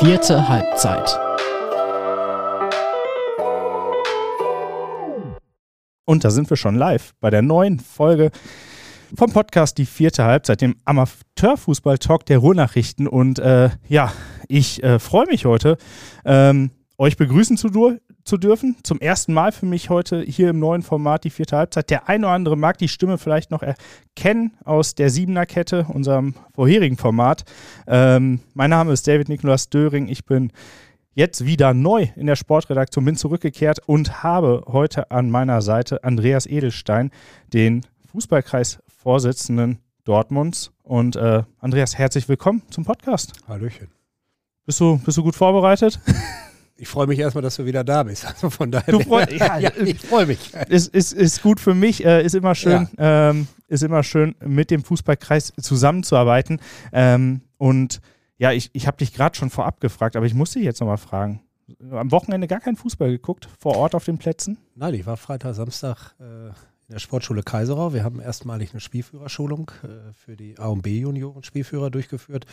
Vierte Halbzeit. Und da sind wir schon live bei der neuen Folge vom Podcast Die vierte Halbzeit, dem Amateurfußball-Talk der Ruhrnachrichten. Und äh, ja, ich äh, freue mich heute, ähm, euch begrüßen zu, zu dürfen. Zum ersten Mal für mich heute hier im neuen Format Die vierte Halbzeit. Der eine oder andere mag die Stimme vielleicht noch erkennen aus der Siebener Kette, unserem vorherigen Format. Ähm, mein Name ist David Nikolaus Döring. Ich bin jetzt wieder neu in der Sportredaktion, bin zurückgekehrt und habe heute an meiner Seite Andreas Edelstein, den Fußballkreisvorsitzenden Dortmunds. Und äh, Andreas, herzlich willkommen zum Podcast. Hallöchen. Bist du, bist du gut vorbereitet? Ich freue mich erstmal, dass du wieder da bist. Also von daher. Du freu, ja, ja, ich freue mich. Ist, ist, ist gut für mich, äh, ist immer schön, ja. ähm, ist immer schön, mit dem Fußballkreis zusammenzuarbeiten. Ähm, und ja, ich, ich habe dich gerade schon vorab gefragt, aber ich muss dich jetzt nochmal fragen. Am Wochenende gar kein Fußball geguckt, vor Ort auf den Plätzen? Nein, ich war Freitag, Samstag äh, in der Sportschule Kaiserau. Wir haben erstmalig eine Spielführerschulung äh, für die A- und B-Junioren-Spielführer durchgeführt.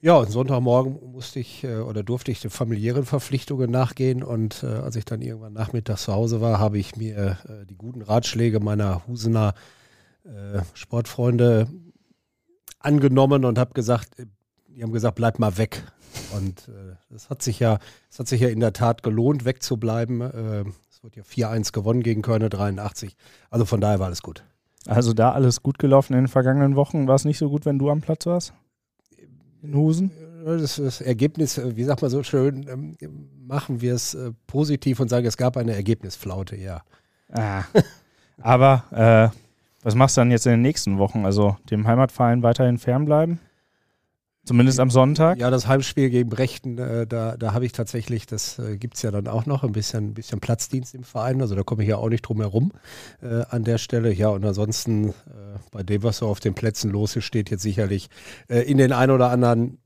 Ja, und Sonntagmorgen musste ich äh, oder durfte ich den familiären Verpflichtungen nachgehen. Und äh, als ich dann irgendwann nachmittags zu Hause war, habe ich mir äh, die guten Ratschläge meiner Husener äh, Sportfreunde angenommen und habe gesagt, äh, die haben gesagt, bleib mal weg. Und das hat sich ja, es hat sich ja in der Tat gelohnt, wegzubleiben. es wird ja 4-1 gewonnen gegen Köln 83. Also von daher war alles gut. Also da alles gut gelaufen in den vergangenen Wochen. War es nicht so gut, wenn du am Platz warst? In Husen? Das, das Ergebnis, wie sagt man so schön, ähm, machen wir es äh, positiv und sagen, es gab eine Ergebnisflaute, ja. Ah. Aber äh, was machst du dann jetzt in den nächsten Wochen? Also dem Heimatverein weiterhin fernbleiben? Zumindest am Sonntag? Ja, das Heimspiel gegen Brechten, äh, da, da habe ich tatsächlich, das äh, gibt es ja dann auch noch, ein bisschen, ein bisschen Platzdienst im Verein. Also da komme ich ja auch nicht drum herum äh, an der Stelle. Ja, und ansonsten, äh, bei dem, was so auf den Plätzen los ist, steht jetzt sicherlich äh, in den ein oder anderen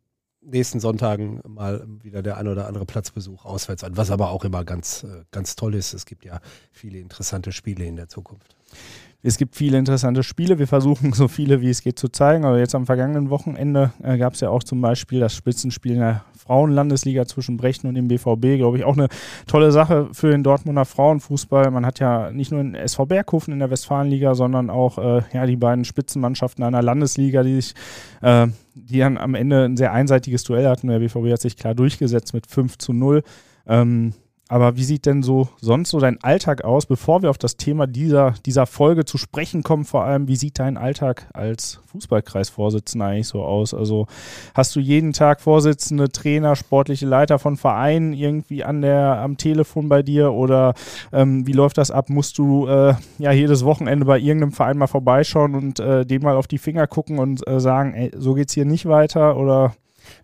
nächsten Sonntagen mal wieder der ein oder andere Platzbesuch auswärts an, was aber auch immer ganz, äh, ganz toll ist. Es gibt ja viele interessante Spiele in der Zukunft. Es gibt viele interessante Spiele. Wir versuchen so viele wie es geht zu zeigen. Aber jetzt am vergangenen Wochenende äh, gab es ja auch zum Beispiel das Spitzenspiel in der Frauenlandesliga zwischen Brechten und dem BVB. Glaube ich auch eine tolle Sache für den Dortmunder Frauenfußball. Man hat ja nicht nur in SV Berghofen in der Westfalenliga, sondern auch äh, ja, die beiden Spitzenmannschaften einer Landesliga, die sich äh, die dann am Ende ein sehr einseitiges Duell hatten. Der BVB hat sich klar durchgesetzt mit 5 zu 0. Ähm, aber wie sieht denn so sonst so dein Alltag aus, bevor wir auf das Thema dieser, dieser Folge zu sprechen kommen? Vor allem, wie sieht dein Alltag als Fußballkreisvorsitzender eigentlich so aus? Also hast du jeden Tag Vorsitzende, Trainer, sportliche Leiter von Vereinen irgendwie an der, am Telefon bei dir oder ähm, wie läuft das ab? Musst du äh, ja jedes Wochenende bei irgendeinem Verein mal vorbeischauen und äh, dem mal auf die Finger gucken und äh, sagen, ey, so geht's hier nicht weiter oder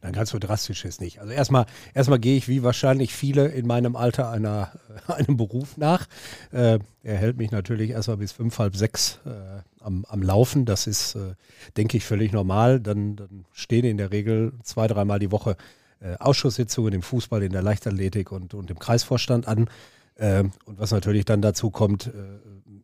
dann ganz so drastisch ist nicht. Also erstmal, erstmal gehe ich wie wahrscheinlich viele in meinem Alter einer, einem Beruf nach. Äh, er hält mich natürlich erstmal bis fünf, halb sechs äh, am, am Laufen. Das ist, äh, denke ich, völlig normal. Dann, dann stehen in der Regel zwei, dreimal die Woche äh, Ausschusssitzungen im Fußball, in der Leichtathletik und, und im Kreisvorstand an. Ähm, und was natürlich dann dazu kommt, äh,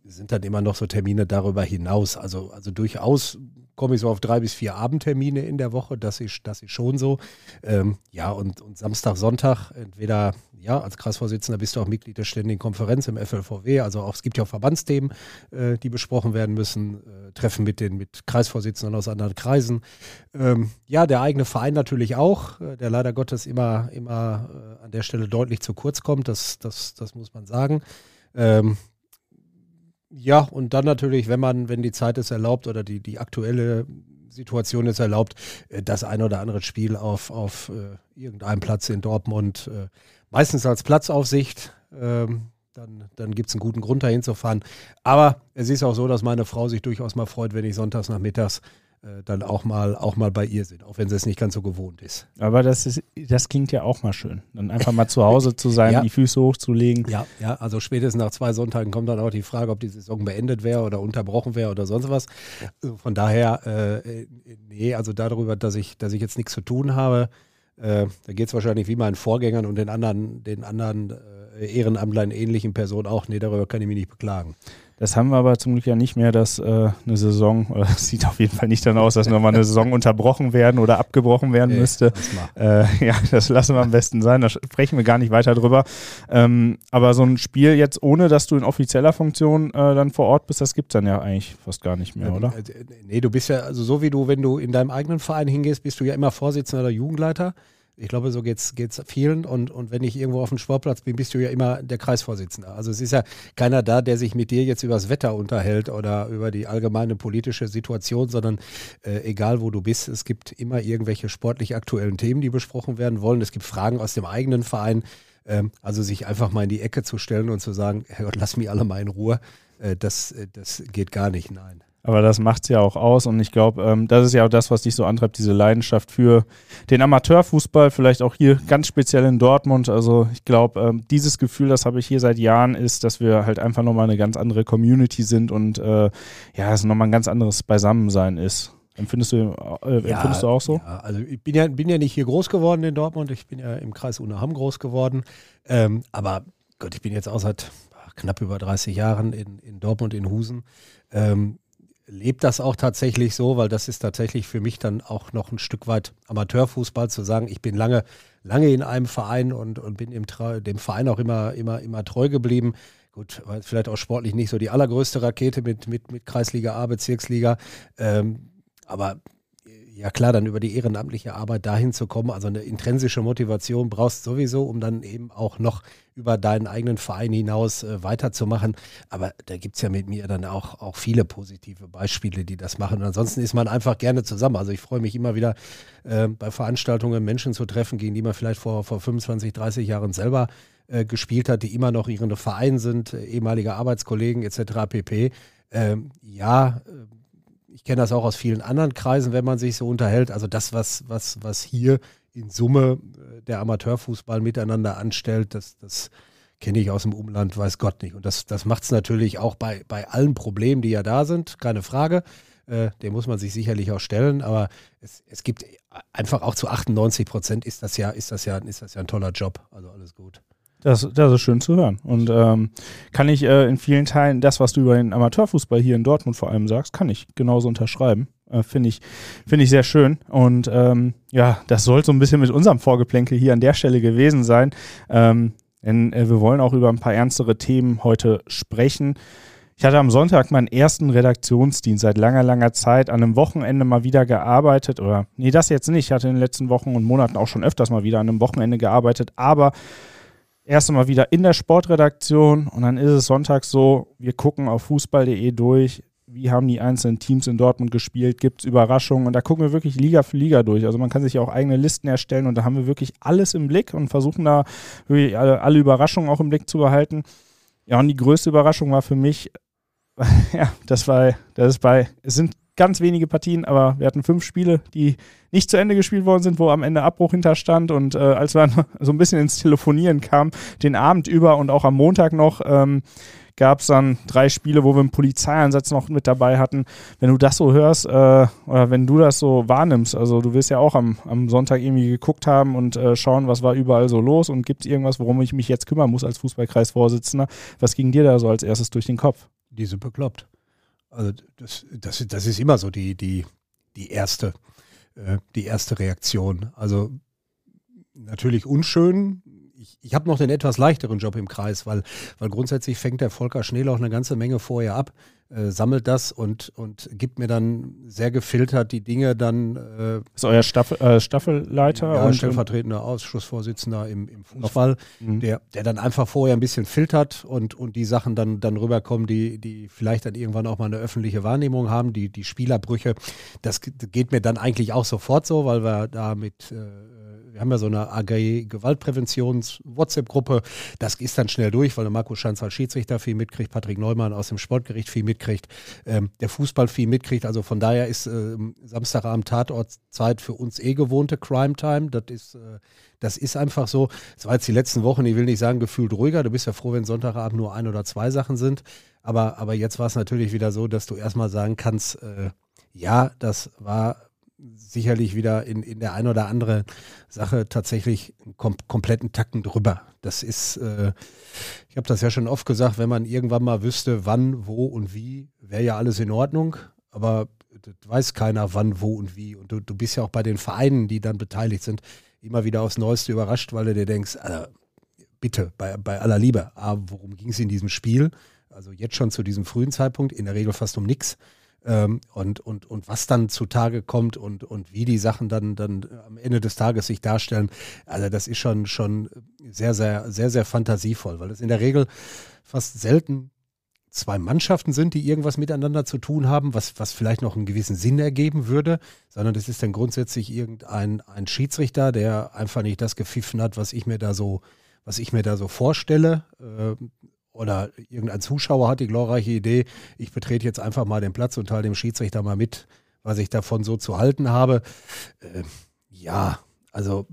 sind dann immer noch so Termine darüber hinaus. Also, also durchaus komme ich so auf drei bis vier Abendtermine in der Woche. Das ist, das ist schon so. Ähm, ja, und, und Samstag, Sonntag, entweder, ja, als Kreisvorsitzender bist du auch Mitglied der Ständigen Konferenz im FLVW. Also auch, es gibt ja auch Verbandsthemen, äh, die besprochen werden müssen. Äh, Treffen mit den mit Kreisvorsitzenden aus anderen Kreisen. Ähm, ja, der eigene Verein natürlich auch, äh, der leider Gottes immer, immer äh, an der Stelle deutlich zu kurz kommt. Das, das, das muss man sagen. Ähm, ja, und dann natürlich, wenn man, wenn die Zeit es erlaubt oder die, die aktuelle Situation es erlaubt, äh, das ein oder andere Spiel auf, auf äh, irgendeinem Platz in Dortmund, äh, meistens als Platzaufsicht. Ähm, dann, dann gibt es einen guten Grund, dahin zu fahren. Aber es ist auch so, dass meine Frau sich durchaus mal freut, wenn ich sonntags nachmittags dann auch mal, auch mal bei ihr sind, auch wenn sie es nicht ganz so gewohnt ist. Aber das, ist, das klingt ja auch mal schön. Dann einfach mal zu Hause zu sein, ja. die Füße hochzulegen. Ja, ja, also spätestens nach zwei Sonntagen kommt dann auch die Frage, ob die Saison beendet wäre oder unterbrochen wäre oder sonst was. Also von daher, äh, nee, also darüber, dass ich, dass ich jetzt nichts zu tun habe, äh, da geht es wahrscheinlich wie meinen Vorgängern und den anderen, den anderen äh, Ehrenamtlern ähnlichen Personen auch. Nee, darüber kann ich mich nicht beklagen. Das haben wir aber zum Glück ja nicht mehr, dass äh, eine Saison, oder es sieht auf jeden Fall nicht dann aus, dass nochmal eine Saison unterbrochen werden oder abgebrochen werden nee, müsste. Äh, ja, das lassen wir am besten sein, da sprechen wir gar nicht weiter drüber. Ähm, aber so ein Spiel jetzt, ohne dass du in offizieller Funktion äh, dann vor Ort bist, das gibt es dann ja eigentlich fast gar nicht mehr, oder? Äh, nee, du bist ja, also so wie du, wenn du in deinem eigenen Verein hingehst, bist du ja immer Vorsitzender oder Jugendleiter. Ich glaube, so geht es vielen. Und, und wenn ich irgendwo auf dem Sportplatz bin, bist du ja immer der Kreisvorsitzende. Also es ist ja keiner da, der sich mit dir jetzt über das Wetter unterhält oder über die allgemeine politische Situation, sondern äh, egal wo du bist, es gibt immer irgendwelche sportlich aktuellen Themen, die besprochen werden wollen. Es gibt Fragen aus dem eigenen Verein. Ähm, also sich einfach mal in die Ecke zu stellen und zu sagen, Herrgott, lass mich alle mal in Ruhe, äh, das, äh, das geht gar nicht, nein. Aber das macht es ja auch aus und ich glaube, ähm, das ist ja auch das, was dich so antreibt, diese Leidenschaft für den Amateurfußball, vielleicht auch hier ganz speziell in Dortmund. Also ich glaube, ähm, dieses Gefühl, das habe ich hier seit Jahren, ist, dass wir halt einfach nochmal eine ganz andere Community sind und äh, ja, es nochmal ein ganz anderes Beisammensein ist. Empfindest du, äh, ja, empfindest du auch so? Ja, also ich bin ja, bin ja nicht hier groß geworden in Dortmund, ich bin ja im Kreis Unaham groß geworden. Ähm, aber Gott, ich bin jetzt auch seit knapp über 30 Jahren in, in Dortmund, in Husen. Ähm, lebt das auch tatsächlich so, weil das ist tatsächlich für mich dann auch noch ein Stück weit Amateurfußball zu sagen, ich bin lange, lange in einem Verein und, und bin im, dem Verein auch immer, immer, immer treu geblieben. Gut, vielleicht auch sportlich nicht so die allergrößte Rakete mit, mit, mit Kreisliga A, Bezirksliga. Ähm, aber ja klar, dann über die ehrenamtliche Arbeit dahin zu kommen, also eine intrinsische Motivation brauchst sowieso, um dann eben auch noch über deinen eigenen Verein hinaus äh, weiterzumachen. Aber da gibt es ja mit mir dann auch, auch viele positive Beispiele, die das machen. Und ansonsten ist man einfach gerne zusammen. Also ich freue mich immer wieder äh, bei Veranstaltungen Menschen zu treffen, gegen die man vielleicht vor, vor 25, 30 Jahren selber äh, gespielt hat, die immer noch ihre Verein sind, äh, ehemalige Arbeitskollegen etc. pp. Ähm, ja, äh, ich kenne das auch aus vielen anderen Kreisen, wenn man sich so unterhält. Also das, was, was, was hier in Summe äh, der Amateurfußball miteinander anstellt, das, das kenne ich aus dem Umland, weiß Gott nicht. Und das, das macht es natürlich auch bei, bei allen Problemen, die ja da sind, keine Frage. Äh, dem muss man sich sicherlich auch stellen, aber es, es gibt einfach auch zu 98 Prozent ist das ja, ist das ja, ist das ja ein toller Job. Also alles gut. Das, das ist schön zu hören. Und ähm, kann ich äh, in vielen Teilen das, was du über den Amateurfußball hier in Dortmund vor allem sagst, kann ich genauso unterschreiben. Äh, Finde ich, find ich sehr schön. Und ähm, ja, das soll so ein bisschen mit unserem Vorgeplänkel hier an der Stelle gewesen sein. Ähm, denn äh, wir wollen auch über ein paar ernstere Themen heute sprechen. Ich hatte am Sonntag meinen ersten Redaktionsdienst seit langer, langer Zeit an einem Wochenende mal wieder gearbeitet. Oder nee, das jetzt nicht. Ich hatte in den letzten Wochen und Monaten auch schon öfters mal wieder an einem Wochenende gearbeitet. Aber erst einmal wieder in der Sportredaktion und dann ist es sonntags so, wir gucken auf fußball.de durch, wie haben die einzelnen Teams in Dortmund gespielt, gibt es Überraschungen und da gucken wir wirklich Liga für Liga durch. Also man kann sich ja auch eigene Listen erstellen und da haben wir wirklich alles im Blick und versuchen da wirklich alle, alle Überraschungen auch im Blick zu behalten. Ja, und die größte Überraschung war für mich, ja, das war, das ist bei, es sind ganz wenige Partien, aber wir hatten fünf Spiele, die nicht zu Ende gespielt worden sind, wo am Ende Abbruch hinterstand. Und äh, als wir dann so ein bisschen ins Telefonieren kamen, den Abend über und auch am Montag noch, ähm, gab es dann drei Spiele, wo wir einen Polizeieinsatz noch mit dabei hatten. Wenn du das so hörst äh, oder wenn du das so wahrnimmst, also du wirst ja auch am, am Sonntag irgendwie geguckt haben und äh, schauen, was war überall so los und gibt es irgendwas, worum ich mich jetzt kümmern muss als Fußballkreisvorsitzender. Was ging dir da so als erstes durch den Kopf? Diese bekloppt. Also das, das, das ist immer so die, die, die erste, äh, die erste Reaktion. Also natürlich unschön. Ich, ich habe noch den etwas leichteren Job im Kreis, weil, weil grundsätzlich fängt der Volker Schneelauch eine ganze Menge vorher ab äh, sammelt das und, und gibt mir dann sehr gefiltert die Dinge dann. Äh, ist euer Staffel, äh, Staffelleiter? Ja, und stellvertretender Ausschussvorsitzender im, im Fußball, mhm. der, der dann einfach vorher ein bisschen filtert und, und die Sachen dann, dann rüberkommen, die, die vielleicht dann irgendwann auch mal eine öffentliche Wahrnehmung haben, die, die Spielerbrüche. Das geht mir dann eigentlich auch sofort so, weil wir da mit äh, wir haben ja so eine AG Gewaltpräventions-WhatsApp-Gruppe. Das ist dann schnell durch, weil der Marco Schanz als Schiedsrichter viel mitkriegt, Patrick Neumann aus dem Sportgericht viel mitkriegt, ähm, der Fußball viel mitkriegt. Also von daher ist äh, Samstagabend Tatortzeit für uns eh gewohnte Crime Time. Das ist, äh, das ist einfach so. Es war jetzt die letzten Wochen, ich will nicht sagen, gefühlt ruhiger. Du bist ja froh, wenn Sonntagabend nur ein oder zwei Sachen sind. Aber, aber jetzt war es natürlich wieder so, dass du erstmal sagen kannst, äh, ja, das war sicherlich wieder in, in der ein oder andere Sache tatsächlich einen kom kompletten Tacken drüber. Das ist, äh, ich habe das ja schon oft gesagt, wenn man irgendwann mal wüsste, wann, wo und wie, wäre ja alles in Ordnung. Aber weiß keiner, wann, wo und wie. Und du, du bist ja auch bei den Vereinen, die dann beteiligt sind, immer wieder aufs Neueste überrascht, weil du dir denkst, äh, bitte, bei, bei aller Liebe, ah, worum ging es in diesem Spiel? Also jetzt schon zu diesem frühen Zeitpunkt, in der Regel fast um nichts. Ähm, und, und, und was dann zutage kommt und, und wie die Sachen dann, dann am Ende des Tages sich darstellen, also das ist schon, schon sehr, sehr, sehr, sehr fantasievoll, weil es in der Regel fast selten zwei Mannschaften sind, die irgendwas miteinander zu tun haben, was, was vielleicht noch einen gewissen Sinn ergeben würde, sondern das ist dann grundsätzlich irgendein ein Schiedsrichter, der einfach nicht das gepfiffen hat, was ich mir da so, was ich mir da so vorstelle. Äh, oder irgendein Zuschauer hat die glorreiche Idee, ich betrete jetzt einfach mal den Platz und teile dem Schiedsrichter mal mit, was ich davon so zu halten habe. Äh, ja, also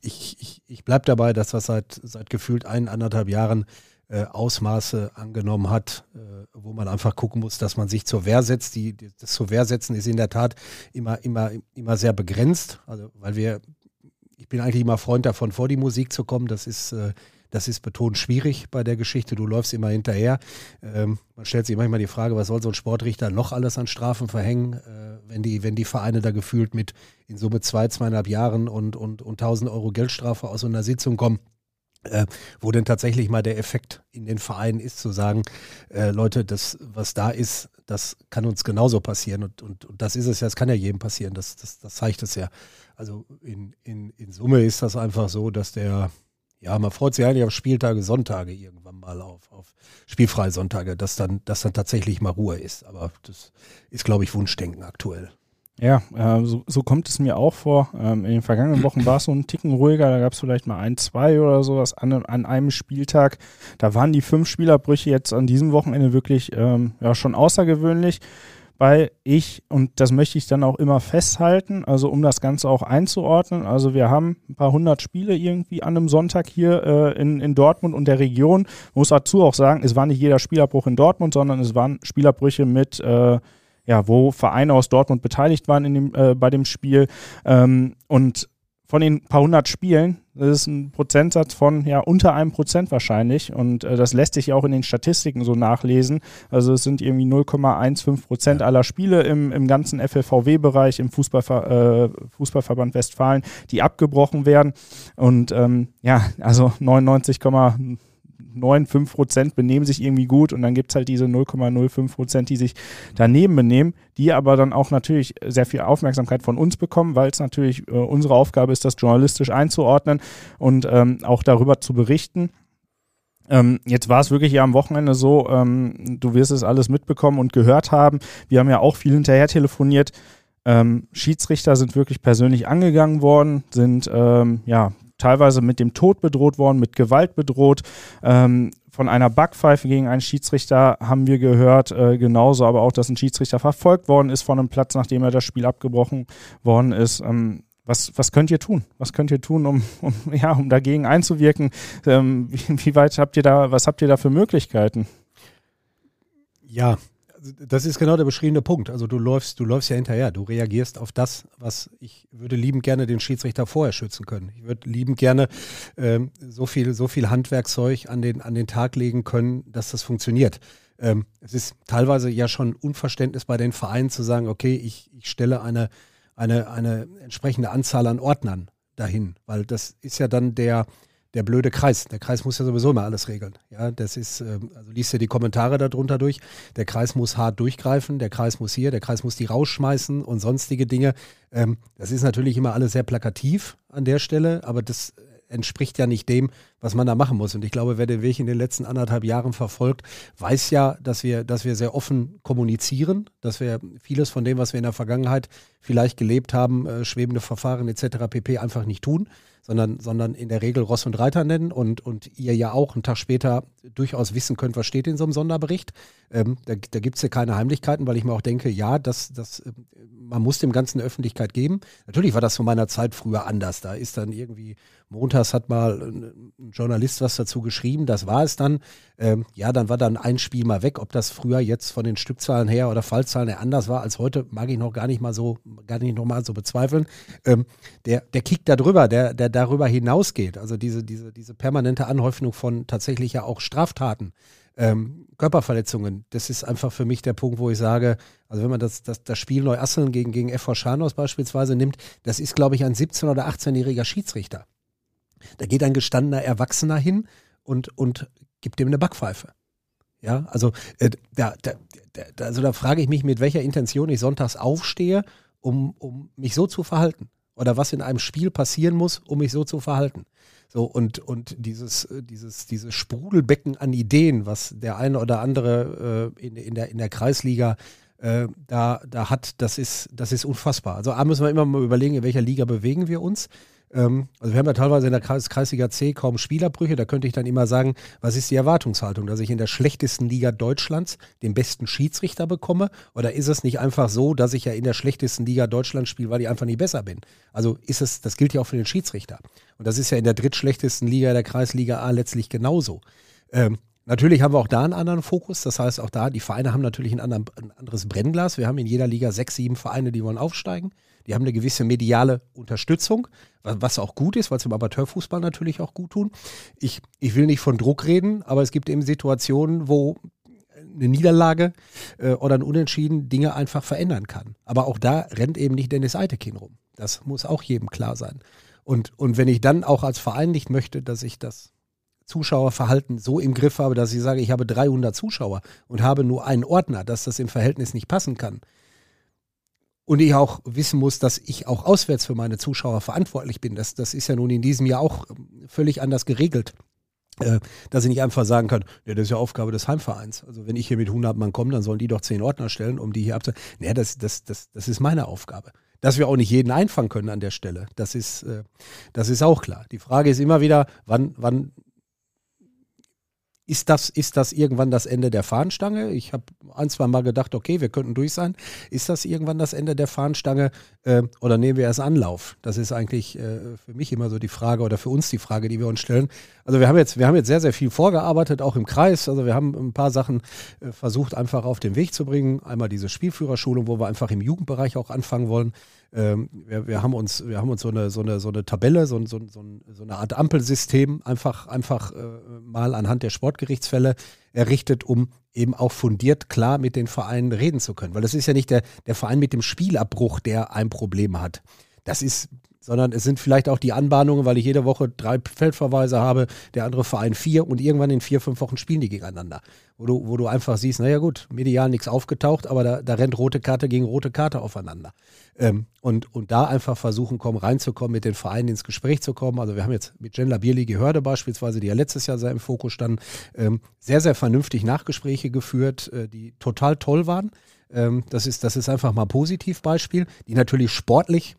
ich, ich, ich bleibe dabei, dass das seit, seit gefühlt ein, anderthalb Jahren äh, Ausmaße angenommen hat, äh, wo man einfach gucken muss, dass man sich zur Wehr setzt. Die, das zur Wehr setzen ist in der Tat immer, immer, immer sehr begrenzt, also weil wir, ich bin eigentlich immer Freund davon, vor die Musik zu kommen. Das ist äh, das ist betont schwierig bei der Geschichte. Du läufst immer hinterher. Ähm, man stellt sich manchmal die Frage, was soll so ein Sportrichter noch alles an Strafen verhängen, äh, wenn, die, wenn die Vereine da gefühlt mit in Summe zwei, zweieinhalb Jahren und, und, und 1000 Euro Geldstrafe aus so einer Sitzung kommen. Äh, wo denn tatsächlich mal der Effekt in den Vereinen ist, zu sagen, äh, Leute, das, was da ist, das kann uns genauso passieren. Und, und, und das ist es ja, es kann ja jedem passieren, das, das, das zeigt es ja. Also in, in, in Summe ist das einfach so, dass der, ja, man freut sich eigentlich auf Spieltage, Sonntage irgendwann mal auf, auf spielfreie Sonntage, dass dann, dass dann tatsächlich mal Ruhe ist. Aber das ist, glaube ich, Wunschdenken aktuell. Ja, äh, so, so, kommt es mir auch vor. Ähm, in den vergangenen Wochen war es so ein Ticken ruhiger. Da gab es vielleicht mal ein, zwei oder sowas an, an einem Spieltag. Da waren die fünf Spielerbrüche jetzt an diesem Wochenende wirklich ähm, ja, schon außergewöhnlich weil ich, und das möchte ich dann auch immer festhalten, also um das Ganze auch einzuordnen, also wir haben ein paar hundert Spiele irgendwie an einem Sonntag hier äh, in, in Dortmund und der Region. Muss dazu auch sagen, es war nicht jeder Spielabbruch in Dortmund, sondern es waren Spielerbrüche mit, äh, ja, wo Vereine aus Dortmund beteiligt waren in dem, äh, bei dem Spiel. Ähm, und von den paar hundert Spielen, das ist ein Prozentsatz von ja unter einem Prozent wahrscheinlich. Und äh, das lässt sich ja auch in den Statistiken so nachlesen. Also es sind irgendwie 0,15 Prozent aller Spiele im, im ganzen FLVW-Bereich, im Fußballver äh, Fußballverband Westfalen, die abgebrochen werden. Und ähm, ja, also 99, 0,95 Prozent benehmen sich irgendwie gut und dann gibt es halt diese 0,05 Prozent, die sich daneben benehmen, die aber dann auch natürlich sehr viel Aufmerksamkeit von uns bekommen, weil es natürlich äh, unsere Aufgabe ist, das journalistisch einzuordnen und ähm, auch darüber zu berichten. Ähm, jetzt war es wirklich ja am Wochenende so, ähm, du wirst es alles mitbekommen und gehört haben. Wir haben ja auch viel hinterher telefoniert. Ähm, Schiedsrichter sind wirklich persönlich angegangen worden, sind ähm, ja teilweise mit dem Tod bedroht worden, mit Gewalt bedroht. Ähm, von einer Backpfeife gegen einen Schiedsrichter haben wir gehört, äh, genauso aber auch, dass ein Schiedsrichter verfolgt worden ist von einem Platz, nachdem er das Spiel abgebrochen worden ist. Ähm, was, was könnt ihr tun? Was könnt ihr tun, um, um, ja, um dagegen einzuwirken? Ähm, wie, wie weit habt ihr da, was habt ihr da für Möglichkeiten? Ja, das ist genau der beschriebene Punkt. Also du läufst, du läufst ja hinterher. Du reagierst auf das, was ich würde liebend gerne den Schiedsrichter vorher schützen können. Ich würde liebend gerne ähm, so viel, so viel Handwerkzeug an den, an den Tag legen können, dass das funktioniert. Ähm, es ist teilweise ja schon Unverständnis bei den Vereinen zu sagen, okay, ich, ich stelle eine, eine, eine entsprechende Anzahl an Ordnern dahin, weil das ist ja dann der, der blöde Kreis. Der Kreis muss ja sowieso immer alles regeln. Ja, das ist, ähm, also liest ja die Kommentare darunter durch. Der Kreis muss hart durchgreifen, der Kreis muss hier, der Kreis muss die rausschmeißen und sonstige Dinge. Ähm, das ist natürlich immer alles sehr plakativ an der Stelle, aber das entspricht ja nicht dem, was man da machen muss. Und ich glaube, wer den Weg in den letzten anderthalb Jahren verfolgt, weiß ja, dass wir, dass wir sehr offen kommunizieren, dass wir vieles von dem, was wir in der Vergangenheit vielleicht gelebt haben, äh, schwebende Verfahren etc. pp. einfach nicht tun, sondern, sondern in der Regel Ross und Reiter nennen und, und ihr ja auch einen Tag später durchaus wissen könnt, was steht in so einem Sonderbericht. Ähm, da da gibt es ja keine Heimlichkeiten, weil ich mir auch denke, ja, das, das, äh, man muss dem Ganzen Öffentlichkeit geben. Natürlich war das von meiner Zeit früher anders. Da ist dann irgendwie, montags hat mal ein Journalist was dazu geschrieben, das war es dann. Ähm, ja, dann war dann ein Spiel mal weg. Ob das früher jetzt von den Stückzahlen her oder Fallzahlen her anders war als heute, mag ich noch gar nicht mal so, gar nicht noch mal so bezweifeln. Ähm, der, der kickt da drüber, der, der darüber hinausgeht. Also diese, diese, diese permanente Anhäufung von tatsächlich ja auch Straftaten ähm, Körperverletzungen, das ist einfach für mich der Punkt, wo ich sage, also wenn man das, das, das Spiel Neuasseln gegen, gegen FV Scharnhaus beispielsweise nimmt, das ist, glaube ich, ein 17- oder 18-jähriger Schiedsrichter. Da geht ein gestandener Erwachsener hin und, und gibt dem eine Backpfeife. Ja, also, äh, da, da, da, also da frage ich mich, mit welcher Intention ich sonntags aufstehe, um, um mich so zu verhalten. Oder was in einem Spiel passieren muss, um mich so zu verhalten. So, und, und dieses, äh, dieses, dieses Sprudelbecken an Ideen, was der eine oder andere äh, in, in, der, in der Kreisliga äh, da, da hat, das ist, das ist unfassbar. Also A müssen wir immer mal überlegen, in welcher Liga bewegen wir uns. Ähm, also wir haben ja teilweise in der Kreis Kreisliga C kaum Spielerbrüche. Da könnte ich dann immer sagen, was ist die Erwartungshaltung, dass ich in der schlechtesten Liga Deutschlands den besten Schiedsrichter bekomme? Oder ist es nicht einfach so, dass ich ja in der schlechtesten Liga Deutschlands spiele, weil ich einfach nicht besser bin? Also ist es, das gilt ja auch für den Schiedsrichter. Und das ist ja in der drittschlechtesten Liga der Kreisliga A letztlich genauso. Ähm, Natürlich haben wir auch da einen anderen Fokus. Das heißt, auch da, die Vereine haben natürlich ein, anderen, ein anderes Brennglas. Wir haben in jeder Liga sechs, sieben Vereine, die wollen aufsteigen. Die haben eine gewisse mediale Unterstützung, was auch gut ist, weil es im Amateurfußball natürlich auch gut tun. Ich, ich will nicht von Druck reden, aber es gibt eben Situationen, wo eine Niederlage äh, oder ein Unentschieden Dinge einfach verändern kann. Aber auch da rennt eben nicht Dennis Eitekin rum. Das muss auch jedem klar sein. Und, und wenn ich dann auch als Verein nicht möchte, dass ich das Zuschauerverhalten so im Griff habe, dass ich sage, ich habe 300 Zuschauer und habe nur einen Ordner, dass das im Verhältnis nicht passen kann, und ich auch wissen muss, dass ich auch auswärts für meine Zuschauer verantwortlich bin. Das, das ist ja nun in diesem Jahr auch völlig anders geregelt. Äh, dass ich nicht einfach sagen kann, ja, das ist ja Aufgabe des Heimvereins. Also wenn ich hier mit 100 Mann komme, dann sollen die doch zehn Ordner stellen, um die hier abzu... Naja, das, das, das, das ist meine Aufgabe. Dass wir auch nicht jeden einfangen können an der Stelle, das ist, äh, das ist auch klar. Die Frage ist immer wieder, wann, wann ist das, ist das irgendwann das Ende der Fahnenstange? Ich habe ein, zwei Mal gedacht, okay, wir könnten durch sein. Ist das irgendwann das Ende der Fahnenstange äh, oder nehmen wir erst Anlauf? Das ist eigentlich äh, für mich immer so die Frage oder für uns die Frage, die wir uns stellen. Also wir haben jetzt, wir haben jetzt sehr, sehr viel vorgearbeitet, auch im Kreis. Also wir haben ein paar Sachen äh, versucht, einfach auf den Weg zu bringen. Einmal diese Spielführerschulung, wo wir einfach im Jugendbereich auch anfangen wollen. Ähm, wir, wir, haben uns, wir haben uns so eine, so eine, so eine Tabelle, so, so, so, so eine Art Ampelsystem einfach, einfach äh, mal anhand der Sportgerichtsfälle errichtet, um eben auch fundiert klar mit den Vereinen reden zu können. Weil das ist ja nicht der, der Verein mit dem Spielabbruch, der ein Problem hat. Das ist sondern es sind vielleicht auch die Anbahnungen, weil ich jede Woche drei Feldverweise habe, der andere Verein vier und irgendwann in vier, fünf Wochen spielen die gegeneinander. Wo du, wo du einfach siehst, naja gut, medial nichts aufgetaucht, aber da, da rennt rote Karte gegen rote Karte aufeinander. Ähm, und, und da einfach versuchen, kommen, reinzukommen, mit den Vereinen ins Gespräch zu kommen. Also wir haben jetzt mit Jen Labierli Gehörde beispielsweise, die ja letztes Jahr sehr im Fokus standen, ähm, sehr, sehr vernünftig Nachgespräche geführt, äh, die total toll waren. Ähm, das, ist, das ist einfach mal ein Positivbeispiel, die natürlich sportlich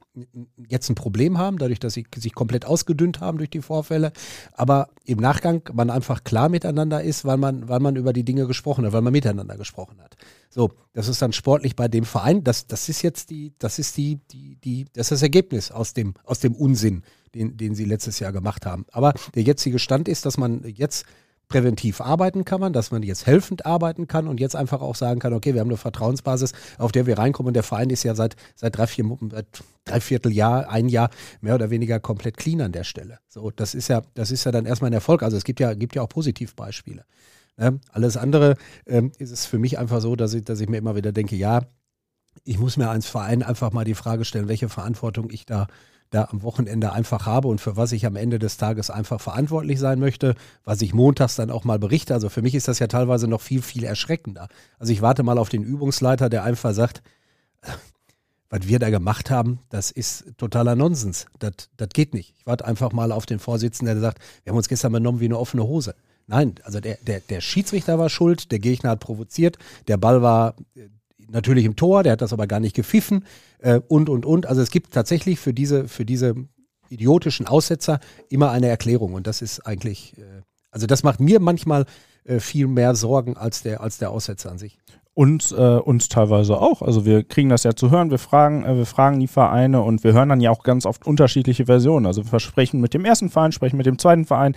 jetzt ein Problem haben, dadurch, dass sie sich komplett ausgedünnt haben durch die Vorfälle, aber im Nachgang man einfach klar miteinander ist, weil man, weil man über die Dinge gesprochen hat, weil man miteinander gesprochen hat. So, das ist dann sportlich bei dem Verein, das, das ist jetzt die, das ist die, die, die, das ist das Ergebnis aus dem, aus dem Unsinn, den, den sie letztes Jahr gemacht haben. Aber der jetzige Stand ist, dass man jetzt präventiv arbeiten kann man, dass man jetzt helfend arbeiten kann und jetzt einfach auch sagen kann, okay, wir haben eine Vertrauensbasis, auf der wir reinkommen und der Verein ist ja seit, seit drei, vier, drei Vierteljahr, ein Jahr mehr oder weniger komplett clean an der Stelle. So, das ist ja, das ist ja dann erstmal ein Erfolg. Also es gibt ja, gibt ja auch Positivbeispiele. Ne? Alles andere ähm, ist es für mich einfach so, dass ich, dass ich mir immer wieder denke, ja, ich muss mir als Verein einfach mal die Frage stellen, welche Verantwortung ich da da am Wochenende einfach habe und für was ich am Ende des Tages einfach verantwortlich sein möchte, was ich montags dann auch mal berichte. Also für mich ist das ja teilweise noch viel, viel erschreckender. Also ich warte mal auf den Übungsleiter, der einfach sagt, was wir da gemacht haben, das ist totaler Nonsens. Das, das geht nicht. Ich warte einfach mal auf den Vorsitzenden, der sagt, wir haben uns gestern benommen wie eine offene Hose. Nein, also der, der, der Schiedsrichter war schuld, der Gegner hat provoziert, der Ball war natürlich im Tor, der hat das aber gar nicht gepfiffen äh, und, und, und. Also es gibt tatsächlich für diese, für diese idiotischen Aussetzer immer eine Erklärung. Und das ist eigentlich, äh, also das macht mir manchmal äh, viel mehr Sorgen als der, als der Aussetzer an sich uns, äh, uns teilweise auch. Also wir kriegen das ja zu hören, wir fragen, äh, wir fragen die Vereine und wir hören dann ja auch ganz oft unterschiedliche Versionen. Also wir sprechen mit dem ersten Verein, sprechen mit dem zweiten Verein.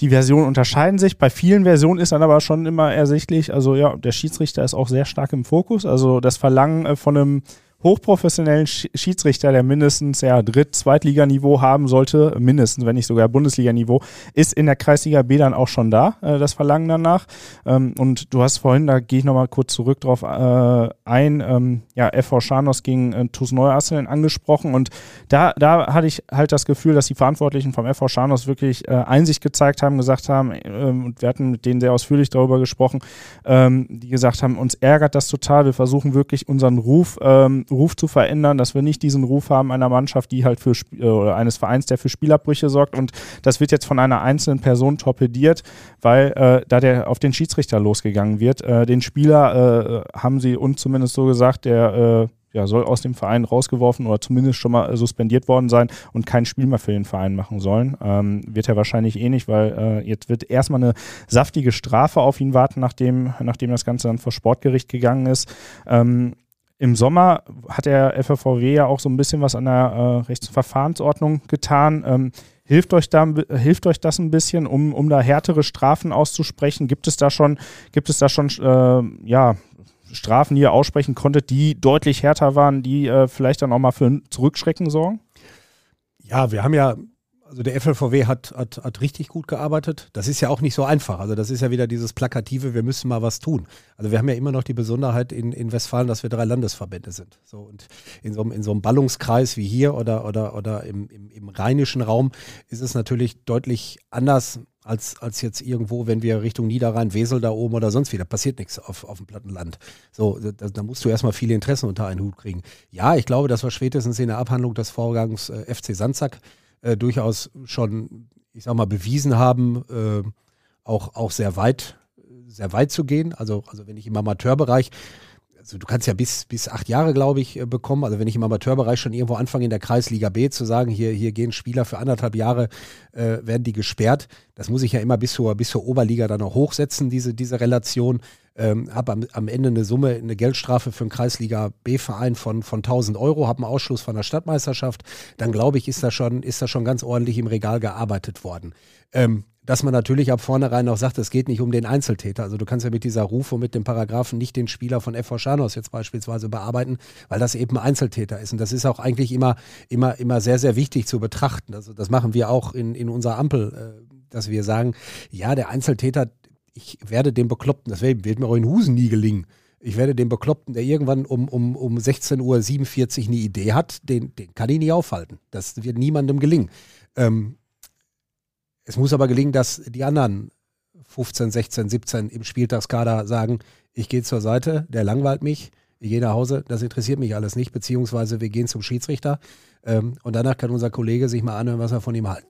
Die Versionen unterscheiden sich. Bei vielen Versionen ist dann aber schon immer ersichtlich, also ja, der Schiedsrichter ist auch sehr stark im Fokus. Also das Verlangen äh, von einem hochprofessionellen Schiedsrichter, der mindestens ja Dritt-, Zweitliganiveau haben sollte, mindestens, wenn nicht sogar Bundesliganiveau, ist in der Kreisliga B dann auch schon da, äh, das Verlangen danach. Ähm, und du hast vorhin, da gehe ich nochmal kurz zurück drauf äh, ein, ähm, ja, FV Scharnos gegen äh, TuS Neuasseln angesprochen und da, da hatte ich halt das Gefühl, dass die Verantwortlichen vom FV Scharnos wirklich äh, Einsicht gezeigt haben, gesagt haben, ähm, und wir hatten mit denen sehr ausführlich darüber gesprochen, ähm, die gesagt haben, uns ärgert das total, wir versuchen wirklich unseren Ruf ähm, Ruf zu verändern, dass wir nicht diesen Ruf haben einer Mannschaft, die halt für äh, oder eines Vereins, der für Spielabbrüche sorgt. Und das wird jetzt von einer einzelnen Person torpediert, weil äh, da der auf den Schiedsrichter losgegangen wird. Äh, den Spieler äh, haben sie uns zumindest so gesagt, der äh, ja, soll aus dem Verein rausgeworfen oder zumindest schon mal suspendiert worden sein und kein Spiel mehr für den Verein machen sollen. Ähm, wird er wahrscheinlich eh nicht, weil äh, jetzt wird erstmal eine saftige Strafe auf ihn warten, nachdem, nachdem das Ganze dann vor Sportgericht gegangen ist. Ähm, im Sommer hat der FVVW ja auch so ein bisschen was an der äh, Rechtsverfahrensordnung getan. Ähm, hilft, euch da, hilft euch das ein bisschen, um, um da härtere Strafen auszusprechen? Gibt es da schon, gibt es da schon äh, ja, Strafen, die ihr aussprechen konntet, die deutlich härter waren, die äh, vielleicht dann auch mal für Zurückschrecken sorgen? Ja, wir haben ja also der FLVW hat, hat, hat richtig gut gearbeitet. Das ist ja auch nicht so einfach. Also das ist ja wieder dieses Plakative, wir müssen mal was tun. Also wir haben ja immer noch die Besonderheit in, in Westfalen, dass wir drei Landesverbände sind. So, und in so, einem, in so einem Ballungskreis wie hier oder, oder, oder im, im, im rheinischen Raum ist es natürlich deutlich anders als, als jetzt irgendwo, wenn wir Richtung Niederrhein, Wesel da oben oder sonst wieder. Passiert nichts auf, auf dem Plattenland. So, da, da musst du erstmal viele Interessen unter einen Hut kriegen. Ja, ich glaube, dass wir spätestens in der Abhandlung des Vorgangs äh, FC Sandsack äh, durchaus schon, ich sag mal, bewiesen haben, äh, auch, auch sehr weit, sehr weit zu gehen. Also, also wenn ich im Amateurbereich also du kannst ja bis, bis acht Jahre, glaube ich, äh, bekommen. Also wenn ich im Amateurbereich schon irgendwo anfange in der Kreisliga B zu sagen, hier, hier gehen Spieler für anderthalb Jahre, äh, werden die gesperrt. Das muss ich ja immer bis zur, bis zur Oberliga dann auch hochsetzen, diese, diese Relation ähm, habe am, am, Ende eine Summe, eine Geldstrafe für einen Kreisliga B-Verein von, von 1000 Euro, habe einen Ausschluss von der Stadtmeisterschaft, dann glaube ich, ist da schon, ist da schon ganz ordentlich im Regal gearbeitet worden. Ähm, dass man natürlich ab vornherein auch sagt, es geht nicht um den Einzeltäter. Also du kannst ja mit dieser Ruf und mit dem Paragraphen nicht den Spieler von FV Scharnos jetzt beispielsweise bearbeiten, weil das eben Einzeltäter ist. Und das ist auch eigentlich immer, immer, immer sehr, sehr wichtig zu betrachten. Also das machen wir auch in, in unserer Ampel, äh, dass wir sagen, ja, der Einzeltäter, ich werde dem Bekloppten, das wird mir auch in Husen nie gelingen. Ich werde dem Bekloppten, der irgendwann um, um, um 16.47 Uhr eine Idee hat, den, den kann ich nicht aufhalten. Das wird niemandem gelingen. Ähm, es muss aber gelingen, dass die anderen 15, 16, 17 im Spieltagskader sagen, ich gehe zur Seite, der langweilt mich, ich gehe nach Hause, das interessiert mich alles nicht, beziehungsweise wir gehen zum Schiedsrichter ähm, und danach kann unser Kollege sich mal anhören, was wir von ihm halten.